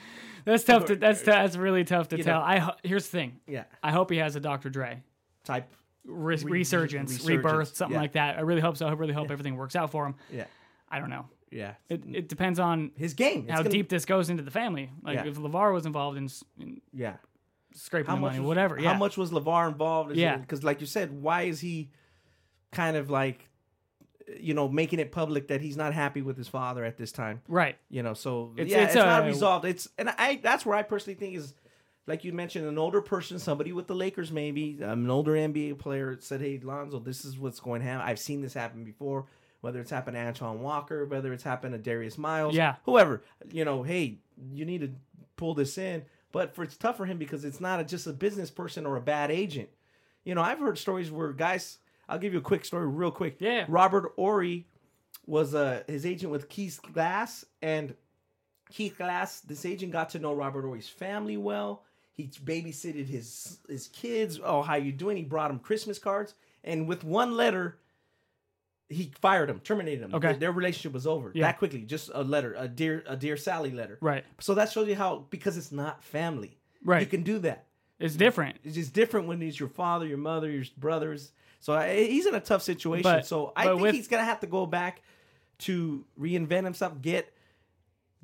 that's tough. To, that's that's really tough to tell. know. I here's the thing. yeah, I hope he has a Dr. Dre type, re- Re- resurgence, resurgence, rebirth, something yeah. like that. I really hope so. I really hope everything works out for him. yeah, I don't know. Yeah. It, it depends on His game, It's how gonna- deep this goes into the family. Like Yeah. if LaVar was involved in, s- in Yeah. scraping How the much money, was, whatever. Yeah. How much was LaVar involved? Yeah. Because, like you said, why is he kind of like, you know, making it public that he's not happy with his father at this time? Right. You know, so It's- yeah, it's it's, not a- resolved. It's and I that's where I personally think is, like you mentioned, an older person, somebody with the Lakers, maybe um, an older NBA player said, "Hey, Lonzo, this is what's going to happen. I've seen this happen before. Whether it's happened to Antoine Walker, whether it's happened to Darius Miles, Yeah. whoever. You know, hey, you need to pull this in. But for it's tough for him because it's not a, just a business person or a bad agent. You know, I've heard stories where guys. I'll give you a quick story, real quick. Yeah. Robert Horry was uh, his agent with Keith Glass, and Keith Glass, this agent got to know Robert Horry's family well. He babysitted his his kids. Oh, how you doing? He brought him Christmas cards, and with one letter, he fired him, terminated him. Okay. Their, their relationship was over Yeah. that quickly. Just a letter, a dear a dear Sally letter. Right. So that shows you how because it's not family. Right. You can do that. It's different. It's just different when it's your father, your mother, your brothers. So I, he's in a tough situation. But- so I think with- he's gonna have to go back to reinvent himself, get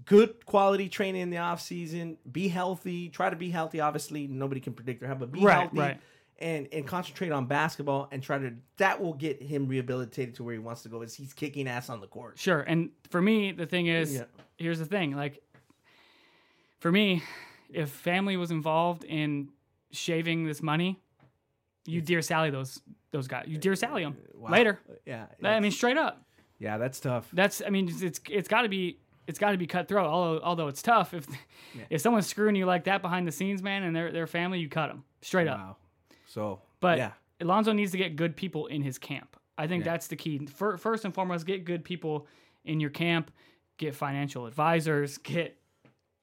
good quality training in the off season, be healthy, try to be healthy. Obviously, nobody can predict or have, but be Right, healthy right. And and concentrate on basketball and try to that will get him rehabilitated to where he wants to go. Is he's kicking ass on the court? Sure. And for me, the thing is, Yeah. here's the thing. Like, for me, if family was involved in shaving this money, you dear Sally those those guys. You dear Sally them Wow. later. Uh, yeah, I mean, straight up. yeah, that's tough. That's. I mean, it's it's, it's got to be. It's got to be cutthroat. Although although it's tough if if someone's screwing you like that behind the scenes, man, and their their family, you cut them straight up. Wow. So, But yeah, Alonzo needs to get good people in his camp. I think that's the key. Fir- First and foremost, get good people in your camp. Get financial advisors. Get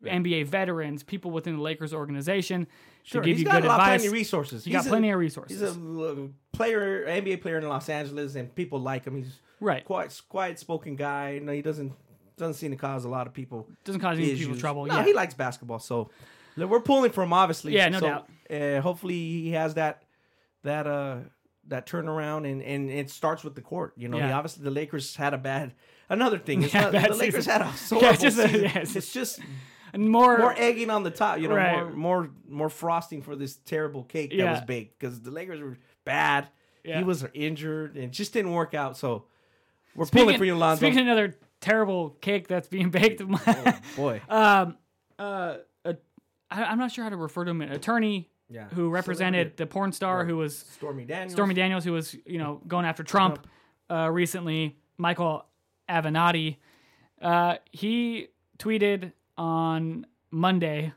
NBA veterans, people within the Lakers organization sure. to give he's you got good a lot, advice. plenty of resources. he's got a- plenty of resources. He's a player, NBA player in Los Angeles, and people like him. He's right. quiet, quiet spoken guy. No, he doesn't doesn't seem to cause a lot of people Doesn't cause any people trouble. No, yeah. he likes basketball, so we're pulling for him, obviously. Yeah, no So, doubt. Uh, hopefully, he has that that uh that turnaround, and and it starts with the court. You know, he Yeah. obviously the Lakers had a bad. Another thing, Yeah, not, bad the Lakers season. had a so Yeah, it's just yeah, it's, it's- just and more, more egging on the top. You know, Right. more more more frosting for this terrible cake that was baked because the Lakers were bad. He was injured and it just didn't work out. So we're pulling for you, Lonzo. Speaking of another terrible cake that's being baked, Boy, um, uh, I, I'm not sure how to refer to him. An attorney Yeah. who represented the porn star who was Stormy Daniels. Stormy Daniels, who was you know going after Trump uh, recently. Michael Avenatti, uh, he tweeted on Monday.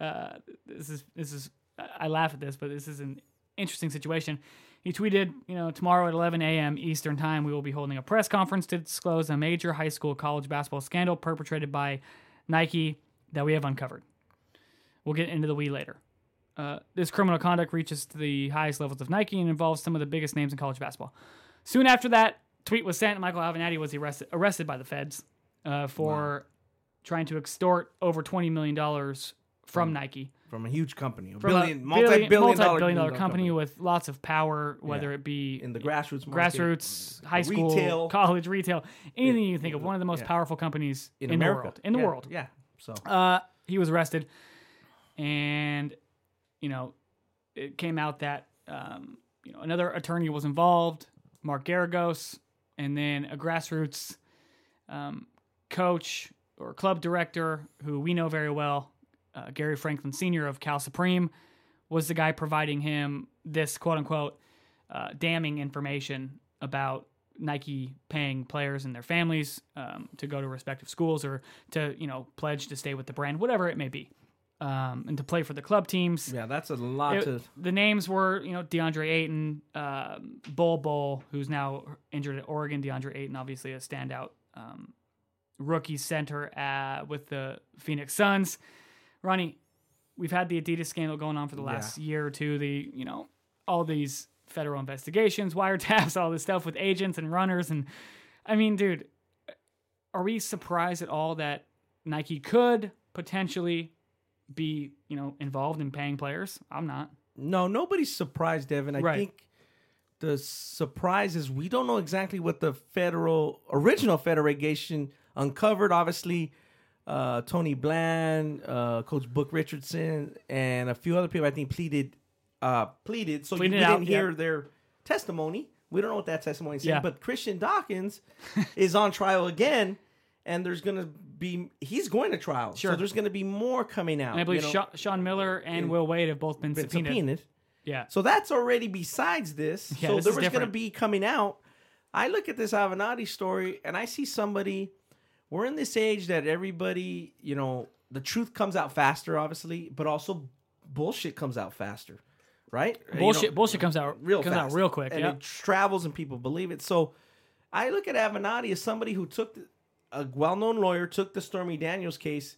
Uh, this is this is I laugh at this, but this is an interesting situation. He tweeted, you know, tomorrow at 11 a.m. Eastern Time, we will be holding a press conference to disclose a major high school college basketball scandal perpetrated by Nike that we have uncovered. We'll get into the we later. Uh, this criminal conduct reaches to the highest levels of Nike and involves some of the biggest names in college basketball. Soon after that tweet was sent, Michael Avenatti was arrested, arrested by the feds uh, for trying to extort over $20 million from Nike. from a huge company, a From billion, multi-billion dollar, multi-billion dollar company with lots of power, whether Yeah. it be in the grassroots, market, grassroots, high school, retail. college, retail, anything you can think of. One of the most yeah. powerful companies in, in, the world. In the Yeah, world. Yeah. So Uh, he was arrested, and you know, it came out that um, you know another attorney was involved, Mark Geragos, and then a grassroots um, coach or club director who we know very well, uh, Gary Franklin Sr. of Cal Supreme, was the guy providing him this quote unquote uh, damning information about Nike paying players and their families um, to go to respective schools or to you know pledge to stay with the brand, whatever it may be, um, and to play for the club teams. yeah, that's a lot It- to. the names were, you know, DeAndre Ayton, um, Bol Bol, who's now injured at Oregon. DeAndre Ayton, obviously a standout um, rookie center uh, with the Phoenix Suns. Ronnie, we've had the Adidas scandal going on for the last year or two. The, you know, all these federal investigations, wiretaps, all this stuff with agents and runners. And I mean, dude, are we surprised at all that Nike could potentially be, you know, involved in paying players? I'm not. No, nobody's surprised, Devin. I Right. think the surprise is we don't know exactly what the federal original federation uncovered. Obviously, uh, Tony Bland, uh, Coach Book Richardson, and a few other people I think pleaded uh, pleaded. So Pleaded you didn't hear yeah. their testimony. We don't know what that testimony said. Yeah. But Christian Dawkins is on trial again. And there's gonna be he's going to trial, Sure. so there's gonna be more coming out. And I believe you know, Sha- Sean Miller and Will Wade have both been, been subpoenaed. subpoenaed. Yeah. So that's already besides this. Yeah, so this there was going to be coming out I look at this Avenatti story and I see somebody. We're in this age that everybody, you know, the truth comes out faster, obviously, but also bullshit comes out faster, right? You know, Bullshit. bullshit comes out real comes fast. out real quick. and Yeah. it travels and people believe it. So I look at Avenatti as somebody who took the, a well-known lawyer took the Stormy Daniels case.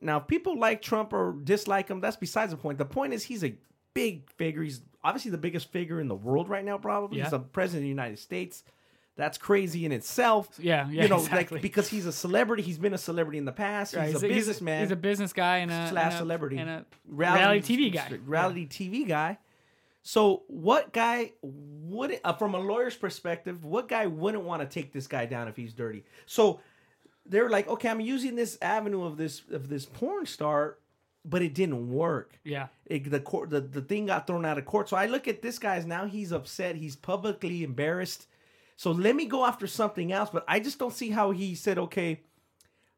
Now, if people like Trump or dislike him, that's besides the point. The point is he's a big figure. He's obviously the biggest figure in the world right now. Probably he's the president of the United States. That's crazy in itself. Yeah, yeah, you know, exactly. like because he's a celebrity. He's been a celebrity in the past. Right, He's, a businessman He's a business guy and a slash and a- celebrity and a reality, TV guy. reality TV guy. So, what guy would, uh, from a lawyer's perspective, what guy wouldn't want to take this guy down if he's dirty? So, they're like, okay, I'm using this avenue of this of this porn star, but it didn't work. Yeah. It, the court, the, the thing got thrown out of court. So I look at this guy's now. He's upset. He's publicly embarrassed. So let me go after something else. But I just don't see how he said, okay,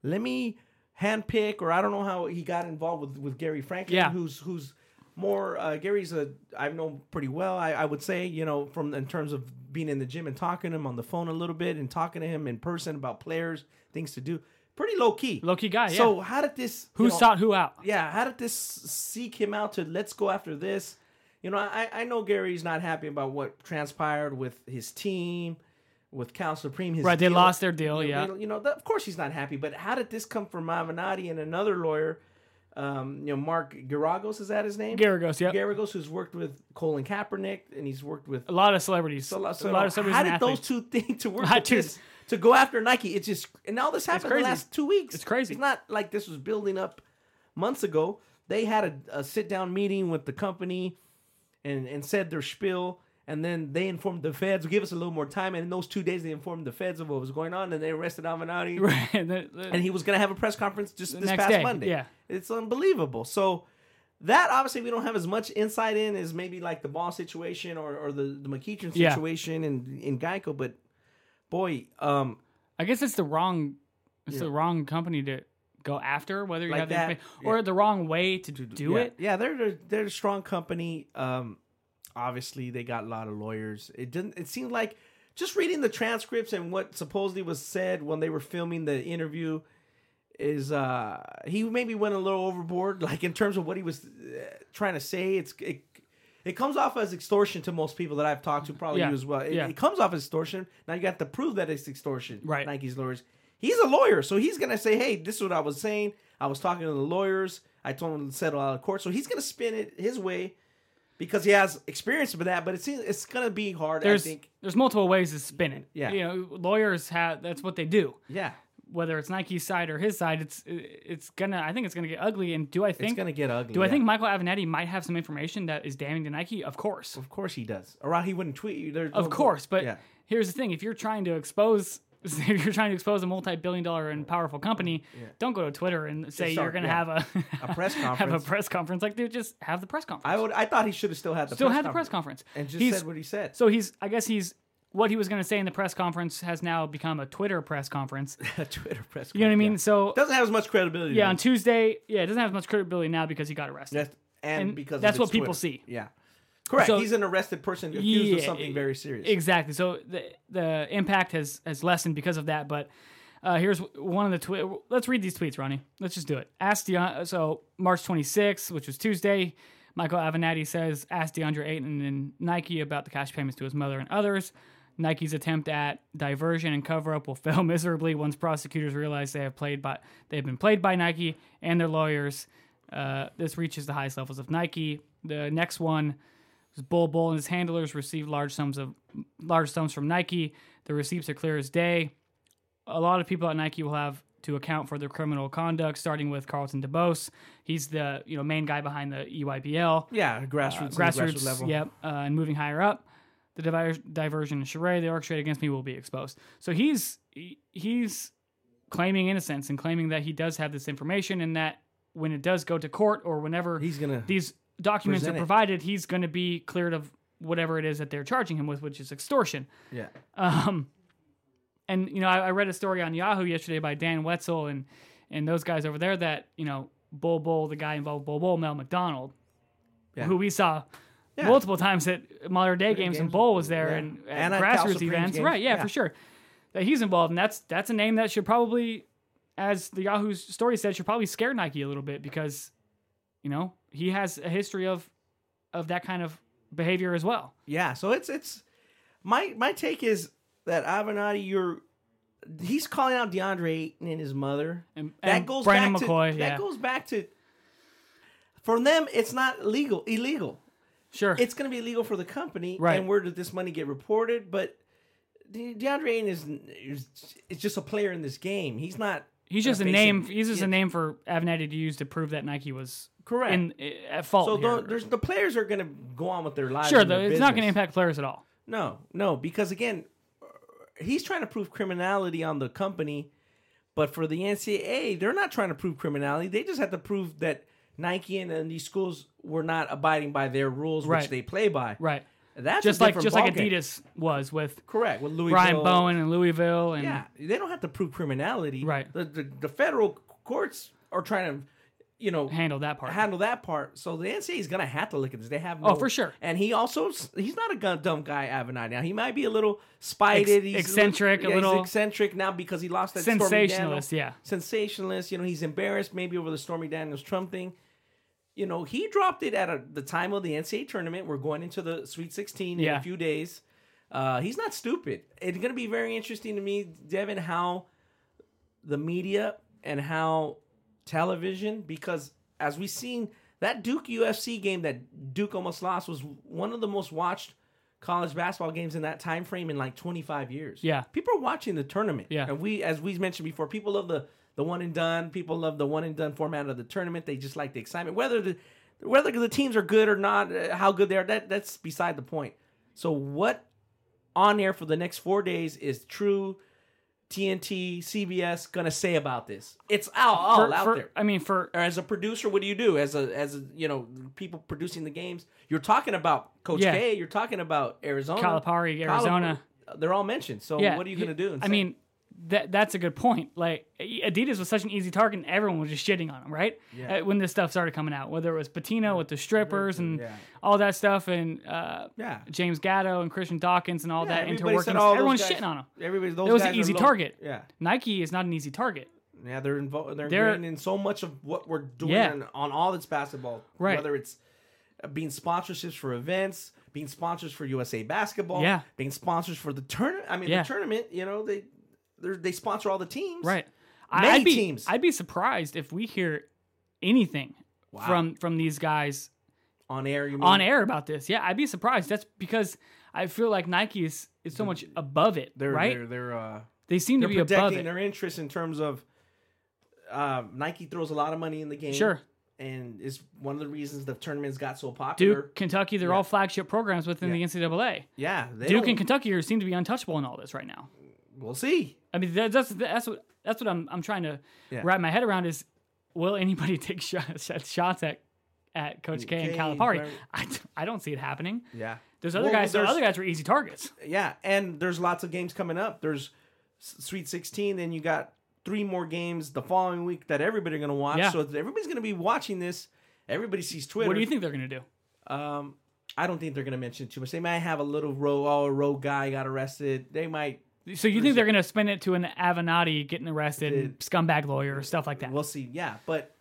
let me handpick, or I don't know how he got involved with with Gary Franklin, Yeah. who's who's more. Uh, Gary's a I've known pretty well. I, I would say, you know, from in terms of being in the gym and talking to him on the phone a little bit and talking to him in person about players, things to do. Pretty low key. Low key guy. Yeah. So how did this? who you know, sought who out? yeah, how did this seek him out to let's go after this? You know, I, I know Gary's not happy about what transpired with his team, with Cal Supreme. His Right, they deal. lost their deal, You know, yeah. they- you know, of course he's not happy. But how did this come from Avenatti and another lawyer? Um, you know, Mark Geragos is that his name? Geragos, yeah. Geragos, who's worked with Colin Kaepernick, and he's worked with A lot of celebrities. so, a lot of celebrities how did those two things to work with this, to go after Nike? It's just and all this happened in the last two weeks. It's crazy. It's not like this was building up months ago. They had a, a sit down meeting with the company and and said their spiel. And then they informed the feds, give us a little more time. And in those two days, they informed the feds of what was going on, and they arrested Avenatti. Right. The- the- And he was going to have a press conference just this past day, Monday. yeah. It's unbelievable. So that obviously we don't have as much insight in as maybe like the ball situation or, or the, the McEachern Yeah. situation in, in Geico. But boy, um, I guess it's the wrong it's the wrong company to go after, whether you Like have that, or the wrong way to do yeah, it. Yeah, they're they're, they're a strong company. Um, obviously they got a lot of lawyers. It didn't. It seemed like just reading the transcripts and what supposedly was said when they were filming the interview is uh he maybe went a little overboard like in terms of what he was uh, trying to say it's it, it comes off as extortion to most people that I've talked to probably Yeah, you as well it, yeah. it comes off as extortion now you got to prove that it's extortion Right. Nike's lawyers he's a lawyer so he's gonna say hey this is what I was saying I was talking to the lawyers I told him to settle out of court so he's gonna spin it his way because he has experience with that but it's it's gonna be hard There's I think there's multiple ways to spin it. Yeah. You know, lawyers have that's what they do. yeah Whether it's Nike's side or his side, it's it's gonna I think it's gonna get ugly. And do I think it's gonna get ugly do I yeah. think Michael Avenatti might have some information that is damning to Nike? Of course. Of course he does. Or he wouldn't tweet you. There's Of no- course, but yeah. here's the thing: if you're trying to expose, if you're trying to expose a multi-billion-dollar and powerful company, don't go to Twitter and say start- you're going to yeah. have a A press conference. have a press conference. Like, dude, just have the press conference. I would. I thought he should have still had the Still press had the conference press conference and just He's- said what he said. So he's, I guess he's what he was going to say in the press conference has now become a Twitter press conference. a Twitter press. You know what I mean? yeah. So Doesn't have as much credibility. yeah, now. on Tuesday, yeah, it doesn't have as much credibility now because he got arrested. That's- and, and because of that's what his people see. Yeah, correct. So- He's an arrested person accused of something very serious. Exactly. So the the impact has has lessened because of that. But uh, here's one of the tweets. Let's read these tweets, Ronnie. Let's just do it. Ask Deon- so March 26th, which was Tuesday. Michael Avenatti says, "Ask DeAndre Ayton and Nike about the cash payments to his mother and others." Nike's attempt at diversion and cover up will fail miserably once prosecutors realize they have played by they have been played by Nike and their lawyers. Uh, this reaches the highest levels of Nike. The next one Bol Bol and his handlers received large sums of large sums from Nike. The receipts are clear as day. A lot of people at Nike will have to account for their criminal conduct, starting with Carlton DeBose. He's the you know main guy behind the E EYBL yeah, grassroots, grassroots, grassroots, grassroots level. Yep, uh, and moving higher up, the diver- diversion and charade they orchestrate against me will be exposed. So he's he- he's claiming innocence and claiming that he does have this information, and that when it does go to court or whenever He's gonna these documents present are it. provided, he's going to be cleared of whatever it is that they're charging him with, which is extortion. yeah. Um, and you know, I, I read a story on Yahoo yesterday by Dan Wetzel and and those guys over there that you know Bol Bol, the guy involved with Bol Bol, Mel McDonald, Yeah. who we saw multiple times at Mater Dei games, and games, Bol was there yeah. and, And grassroots events. games, Right, yeah, yeah. for sure. That he's involved, and that's that's a name that should probably, as the Yahoo story said, should probably scare Nike a little bit because, you know, he has a history of of that kind of behavior as well. Yeah, so it's it's my my take is that Avenatti, you're he's calling out DeAndre Ayton and his mother. And, that and goes Brandon back McCoy, to yeah, that goes back to for them. It's not legal, illegal. sure. It's going to be illegal for the company. Right. And where did this money get reported? But DeAndre Ayton is is is just a player in this game. He's not. he's just a name. He's just yeah. a name for Avenatti to use to prove that Nike was Correct. in at fault. so here. don't, there's the players are going to go on with their lives. sure, though, it's not going to impact players at all. No, no, because again, he's trying to prove criminality on the company, but for the NCAA, they're not trying to prove criminality. They just have to prove that Nike and, and these schools were not abiding by their rules, Right. which they play by. Right. That's just like just like. Adidas was with Correct. With Louisville, Brian Bowen and Louisville and Yeah, they don't have to prove criminality. Right. The, the the federal courts are trying to, you know, handle that part. handle that part. So the NCAA is gonna have to look at this. They have no, Oh, for sure. And he also he's not a gun, dumb guy, Avenatti. Now he might be a little spited, Ex- he's eccentric, a yeah, little- he's eccentric now because he lost that Sensationalist, yeah. sensationalist. You know, he's embarrassed maybe over the Stormy Daniels Trump thing. You know, he dropped it at a, the time of the NCAA tournament. We're going into the Sweet 16 in a few days. Uh, he's not stupid. It's going to be very interesting to me, Devin, how the media and how television, because as we've seen, that Duke UCF game that Duke almost lost was one of the most watched college basketball games in that time frame in like 25 years. Yeah. People are watching the tournament. Yeah. And we, as we mentioned before, people love the, the one and done. People love the one and done format of the tournament. They just like the excitement. Whether the whether the teams are good or not, uh, how good they are, that that's beside the point. So what on air for the next four days is true TNT, CBS gonna say about this? It's out all For- out for- there. I mean, for Or as a producer, what do you do? As a as a you know people producing the games, you're talking about Coach Yeah. K. You're talking about Arizona, Calipari, Calip- Arizona. They're all mentioned. So yeah, what are you gonna do? I mean, that that's a good point. Like Adidas was such an easy target, and everyone was just shitting on them, right? Yeah. Uh, when this stuff started coming out, whether it was Pitino with the strippers and Yeah. all that stuff, and uh, Yeah. James Gatto and Christian Dawkins and all Yeah, that interworkings, "Oh, everyone's guys- shitting on them. Everybody, those It was an easy target. Yeah, Nike is not an easy target. yeah, they're involved. They're, They're- in so much of what we're doing Yeah. on, on all its basketball. Right. Whether it's uh, being sponsorships for events, being sponsors for USA Basketball, Yeah. being sponsors for the tournament. I mean, Yeah. the tournament. You know, they they sponsor all the teams. Right. I- Many I'd be, teams. I'd be surprised if we hear anything Wow. from from these guys On air, you mean? on air about this. Yeah, I'd be surprised. That's because I feel like Nike is, is so much above it, They're right? they're they're uh, they seem to they're be above it. their interests in terms of uh, Nike throws a lot of money in the game. Sure. And is one of the reasons the tournaments got so popular. Duke, Kentucky, they're Yeah. all flagship programs within the NCAA. Yeah, Duke don't- and Kentucky seem to be untouchable in all this right now. We'll see. I mean, that, that's that's what that's what I'm I'm trying to Yeah. wrap my head around is will anybody take shots shots at at Coach K and Calipari? right. I, I don't see it happening. Yeah. There's other Well, guys. There's- other guys were easy targets. Yeah, and there's lots of games coming up. There's Sweet 16, then you got three more games the following week that everybody's going to watch. Yeah. So everybody's going to be watching this. Everybody sees Twitter. What do you think they're gonna do? Um, I don't think they're going to mention it too much. They might have a little row, oh, a rogue guy got arrested. They might. So you think they're gonna spin it to an Avenatti getting arrested, Did- scumbag lawyer, stuff like that? We'll see. Yeah, but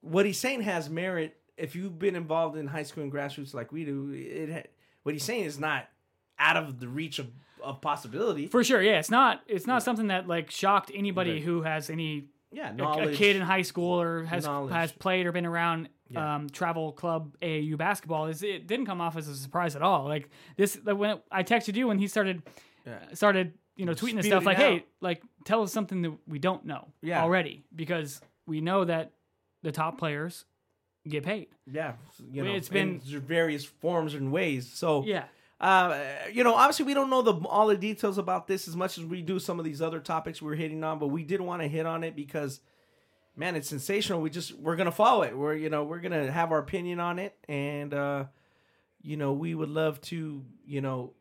what he's saying has merit. If you've been involved in high school and grassroots like we do, it what he's saying is not out of the reach of, of possibility. For sure, yeah. It's not it's not something that like shocked anybody Right. who has any yeah, a- knowledge. a kid in high school or has Knowledge. has played or been around Yeah. um, travel club AAU basketball is it didn't come off as a surprise at all. Like this, like when I texted you when he started started you know tweeting this Spewed stuff like, out. hey, like tell us something that we don't know Yeah. already because we know that the top players get paid. Yeah, you know, It's been- in various forms and ways. So Yeah. uh, you know, obviously we don't know the all the details about this as much as we do some of these other topics we're hitting on, but we did want to hit on it because, man, it's sensational. We just we're gonna follow it. We're you know we're gonna have our opinion on it, and uh, you know we would love to you know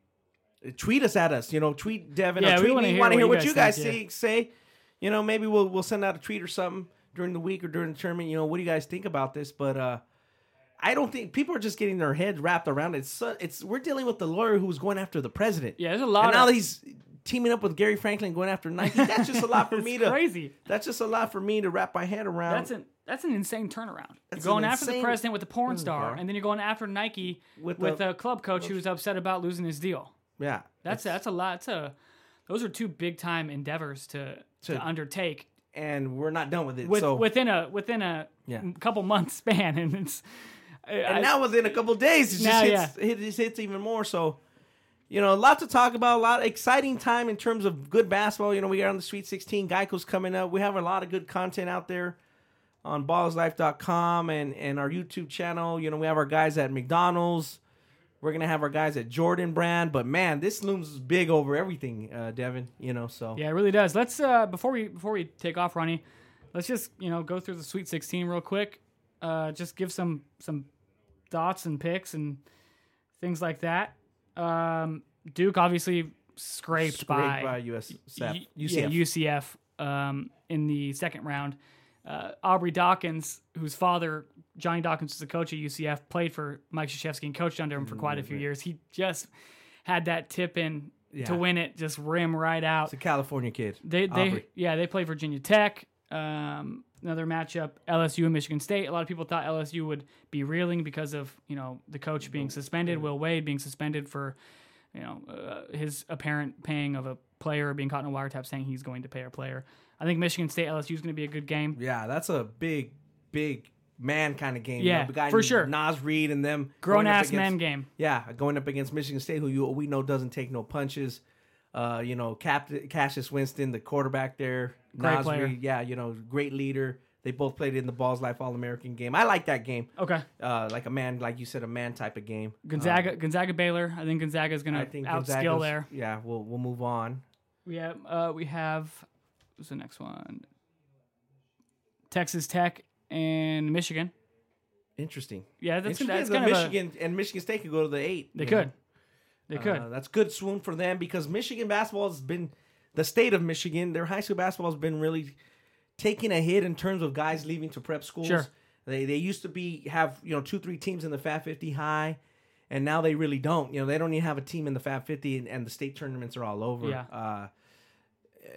tweet us at us. You know, tweet Devin. Yeah, or we wanna me. hear Want what hear you what guys you guys think, say? Say, you know, maybe we'll we'll send out a tweet or something during the week or during the tournament. You know, what do you guys think about this? But uh, I don't think people are just getting their heads wrapped around it. It's, so- it's we're dealing with the lawyer who's going after the president. Yeah, there's a lot And now he's teaming up with Gary Franklin going after Nike. That's just a lot for me to crazy. That's just a lot for me to wrap my head around. That's an that's an insane turnaround. You're That's going an after the president with the porn star, and then you're going after Nike with, With the- a club coach who's upset about losing his deal. Yeah. That's that's a lot. A those are two big time endeavors to to, To- undertake and we're not done with it. with, so within a within a Yeah. couple months span, and it's and now within a couple days, it just Now, hits, it just hits even more. So, you know, a lot to talk about. A lot of exciting time in terms of good basketball. You know, we got on the Sweet 16. Geico's coming up. We have a lot of good content out there on ballislife.com and and our YouTube channel. You know, we have our guys at McDonald's. We're gonna have our guys at Jordan Brand. But man, this looms big over everything, uh, Devin. You know, so Yeah, it really does. Let's uh before we before we take off, Ronnie, let's just you know go through the Sweet 16 real quick. Uh, just give some some thoughts and picks and things like that. Um, Duke obviously scraped, scraped by, by US Y- UCF. Yeah, UCF um, in the second round. Uh, Aubrey Dawkins, whose father Johnny Dawkins was a coach at UCF, played for Mike Krzyzewski and coached under him for quite a few years. He just had that tip in Yeah. to win it, just rim right out. It's a California kid. They they Aubrey. yeah they play Virginia Tech. Um, another matchup LSU and Michigan State. A lot of people thought LSU would be reeling because of you know the coach being suspended, Will Wade being suspended for you know uh, his apparent paying of a player being caught in a wiretap saying he's going to pay a player. I think Michigan State LSU is going to be a good game. Yeah, that's a big, big man kind of game. Yeah, the guy for sure. Naz Reid and them Grown ass against- men game. Yeah, going up against Michigan State, who you, we know doesn't take no punches. Uh, you know, Cap, Cassius Winston, the quarterback there. Great Naz player. Reid, yeah, you know, great leader. They both played in the Ballislife All American game. I like that game. Okay, Uh, like a man, like you said, a man type of game. Gonzaga Gonzaga Baylor. I think Gonzaga is going Um, to outskill there. Yeah, we'll we'll move on. We have uh, we have what's the next one? Texas Tech and Michigan. Interesting. Yeah, that's Interesting that's that kind of a, Michigan and Michigan State could go to the eight. they could, know? they could. Uh, that's good swoon for them because Michigan basketball has been the state of Michigan. Their high school basketball has been really taking a hit in terms of guys leaving to prep schools. Sure. They they used to be have you know two three teams in the Fab 50 high, and now they really don't. You know they don't even have a team in the Fab 50, and, and the state tournaments are all over. Yeah. Uh,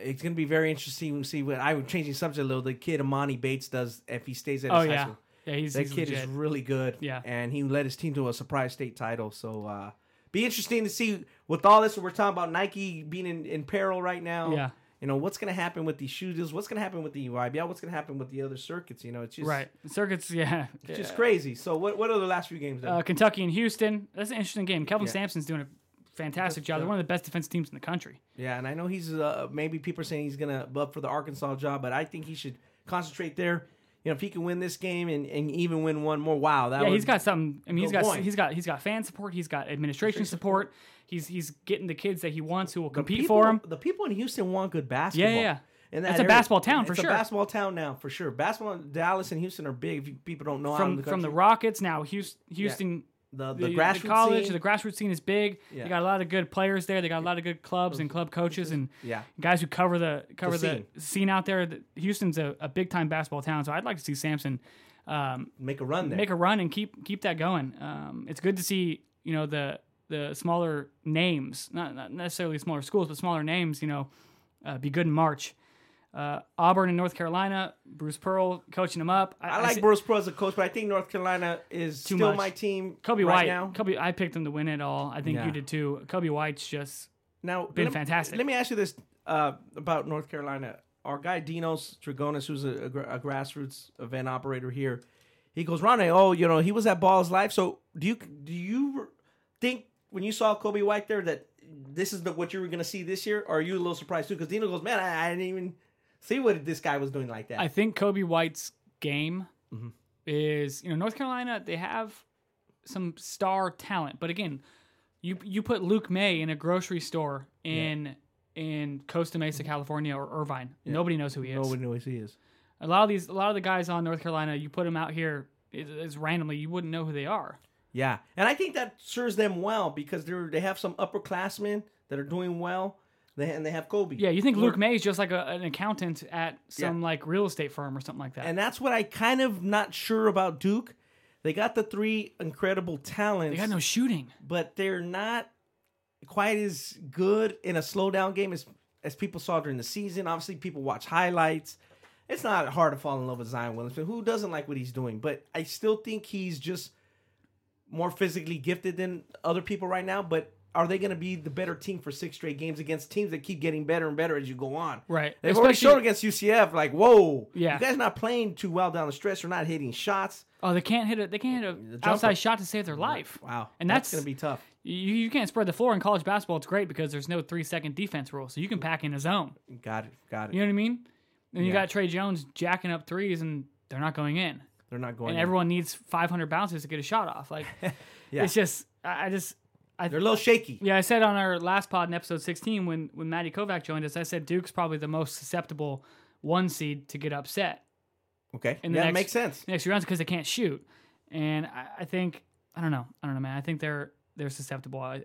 it's going to be very interesting to see what I'm changing subject a little. The kid Emoni Bates does if he stays at his oh high yeah, school. yeah. He's, That he's kid legit. is really good. Yeah. And he led his team to a surprise state title. So uh be interesting to see with all this we're talking about Nike being in, in peril right now. Yeah. You know, what's gonna happen with these shoe deals? What's gonna happen with the YBL? What's gonna happen with the other circuits? You know, it's just right. Circuits, yeah. it's just crazy. So what what are the last few games? Uh, Kentucky and Houston. That's an interesting game. Kelvin Yeah. Sampson's doing a fantastic job. They're one of the best defense teams in the country. yeah, and I know he's uh, maybe people are saying he's gonna bub for the Arkansas job, but I think he should concentrate there. You know, if he can win this game and, and even win one more, wow, that Yeah, he's got something. I mean, he's go got point. he's got he's got fan support. He's got administration support. He's he's getting the kids that he wants who will compete people, for him. The people in Houston want good basketball. Yeah, yeah, yeah. And It's a basketball town for it's sure. a basketball town now for sure. Basketball, Dallas and Houston are big. If you, people don't know From the from the. Rockets now, Houston, Houston the, the, the, grassroots the college, scene, the grassroots scene is big. Yeah. They got a lot of good players there. They got a lot of good clubs and club coaches and Yeah. guys who cover the cover the, scene. scene. out there. Houston's a, a big time basketball town, so I'd like to see Sampson um, make a run there. make a run and keep keep that going. Um, it's good to see you know the the smaller names, not, not necessarily smaller schools, but smaller names. You know, uh, be good in March. Uh, Auburn and North Carolina, Bruce Pearl coaching them up. I like see- Bruce Pearl as a coach, but I think North Carolina is Too still much. my team. Coby right White. now. Coby, I picked them to win it all. I think Yeah. you did too. Coby White's just Now, Been let fantastic. Let me ask you this uh, about North Carolina. Our guy Dinos Trigonis, who's a, a, a grassroots event operator here, he goes, Ronnie, oh, you know, he was at Ballislife. So do you do you think when you saw Coby White there that this is the, what you were going to see this year, or are you a little surprised too? Because Dino goes, man, I, I didn't even see what this guy was doing like that. I think Coby White's game Mm-hmm. is you know North Carolina they have some star talent, but again, you you put Luke Maye in a grocery store in in Costa Mesa, California, or Irvine, nobody knows who he is. Nobody knows who he is. A lot of these, a lot of the guys on North Carolina, you put them out here is, is randomly, you wouldn't know who they are. Yeah, and I think that serves them well because they're they have some upperclassmen that are doing well. They and they have Coby. Yeah, you think are- Luke Maye is just like a, an accountant at some like real estate firm or something like that. and that's what I kind of not sure about Duke. They got the three incredible talents, They got no shooting. but they're not quite as good in a slow down game as as people saw during the season. Obviously, people watch highlights. It's not hard to fall in love with Zion Williamson. Who doesn't like what he's doing? But I still think he's just more physically gifted than other people right now. But are they going to be the better team for six straight games against teams that keep getting better and better as you go on? Right. They've already Especially- showed against UCF, like, whoa, Yeah. you guys not playing too well down the stretch. They're not hitting shots. Oh, they can't hit it. They can't hit an outside shot to save their life. Wow, And that's, that's- going to be tough. You, you can't spread the floor in college basketball. It's great because there's no three second defense rule, so you can pack in a zone. Got it. Got it. You know what I mean? And you got Tre Jones jacking up threes, and they're not going in. They're not going. And in. everyone needs 500 bounces to get a shot off. Like, Yeah. it's just, I just, I, They're a little shaky. yeah, I said on our last pod in episode 16 when when Matty Kovac joined us, I said Duke's probably the most susceptible one seed to get upset Okay. in the yeah, next it makes sense. next few rounds because they can't shoot. And I, I think I don't know, I don't know, man. I think they're they're susceptible. I,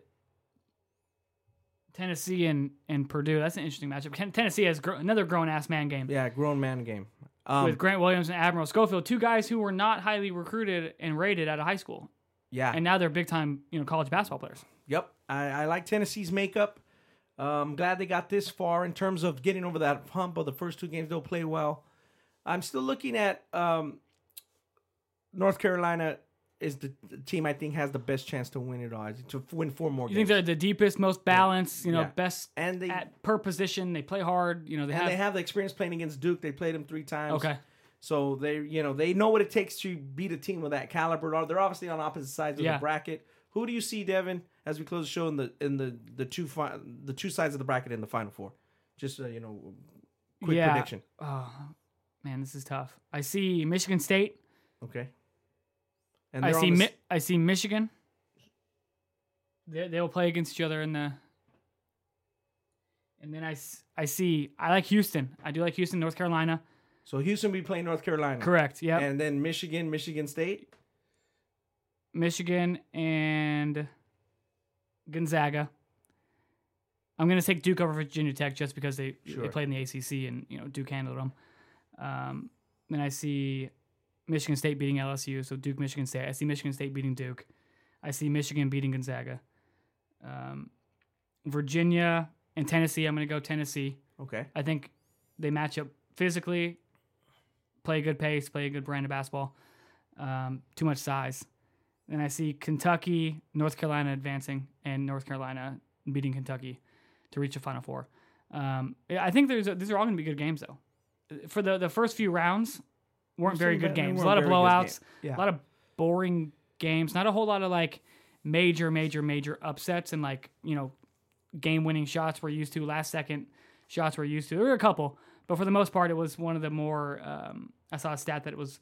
Tennessee and, and Purdue. That's an interesting matchup. Tennessee has another grown ass man game Yeah, grown man game. Um, with Grant Williams and Admiral Schofield, two guys who were not highly recruited and rated out of high school, yeah. and now they're big time you know college basketball players. Yep, I, I like Tennessee's makeup. Um, glad they got this far in terms of getting over that hump of the first two games. They'll play well. I'm still looking at um, North Carolina is the, the team I think has the best chance to win it all to win four more You games. think they're the deepest, most balanced, you know, Yeah. best and they at per position. They play hard. You know, they and have, they have the experience playing against Duke. They played them three times. okay. So they, you know, they know what it takes to beat a team of that caliber. They're obviously on opposite sides of Yeah. the bracket. Who do you see, Devin, as we close the show in the in the the two fi- the two sides of the bracket in the final four? Just uh, you know, quick Yeah. prediction. Oh man, this is tough. I see Michigan State. Okay. And I see Mi- I see Michigan. They they will play against each other in the. And then I, I see I like Houston. I do like Houston, North Carolina. So Houston will be playing North Carolina. Correct. Yeah. And then Michigan, Michigan State. Michigan and Gonzaga. I'm gonna take Duke over Virginia Tech just because they they played in the ACC and you know Duke handled them. Um, then I see Michigan State beating LSU, so Duke Michigan State. I see Michigan State beating Duke. I see Michigan beating Gonzaga. Um, Virginia and Tennessee. I'm gonna go Tennessee. Okay. I think they match up physically, play a good pace, play a good brand of basketball. Um, too much size. And I see Kentucky, North Carolina advancing, and North Carolina beating Kentucky to reach the Final Four. Um, I think there's a, these are all going to be good games though. For the the first few rounds, weren't very good games. A lot of blowouts, Yeah. a lot of boring games. Not a whole lot of like major, major, major upsets and like you know game winning shots we're used to. Last second shots we're used to. There were a couple, but for the most part, it was one of the more. Um, I saw a stat that it was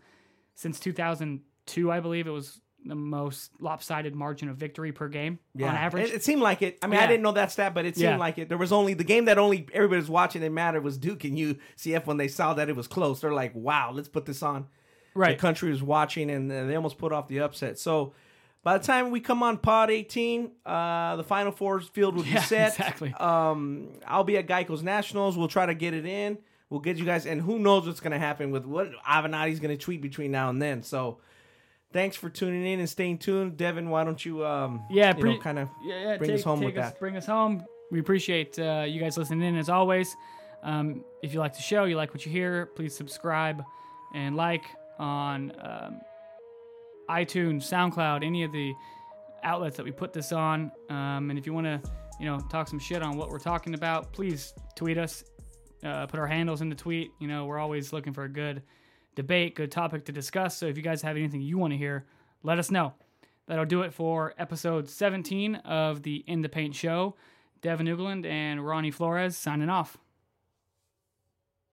since 2002, I believe it was the most lopsided margin of victory per game on average. It, it seemed like it. I mean, I didn't know that stat, but it seemed Yeah. like it. There was only the game that only everybody was watching that mattered was Duke and UCF when they saw that it was close. They're like, wow, let's put this on. right. The country was watching and uh, they almost put off the upset. So by the time we come on pod 18, uh, the Final Four field will be Yeah, set. exactly. Um, I'll be at Geico's Nationals. We'll try to get it in. We'll get you guys, and who knows what's going to happen with what Avenatti's going to tweet between now and then. So thanks for tuning in and staying tuned. Devin, why don't you, um, Yeah, you pre- know, kind of yeah, yeah, bring take, us home with that. Bring us home. We appreciate uh, you guys listening in as always. Um, if you like the show, you like what you hear, please subscribe and like on um, iTunes, SoundCloud, any of the outlets that we put this on. Um, and if you want to, you know, talk some shit on what we're talking about, please tweet us. Uh, put our handles in the tweet. You know, we're always looking for a good debate, good topic to discuss. So if you guys have anything you want to hear, let us know. That'll do it for episode 17 of the In the Paint show. Devin Ugland and Ronnie Flores signing off.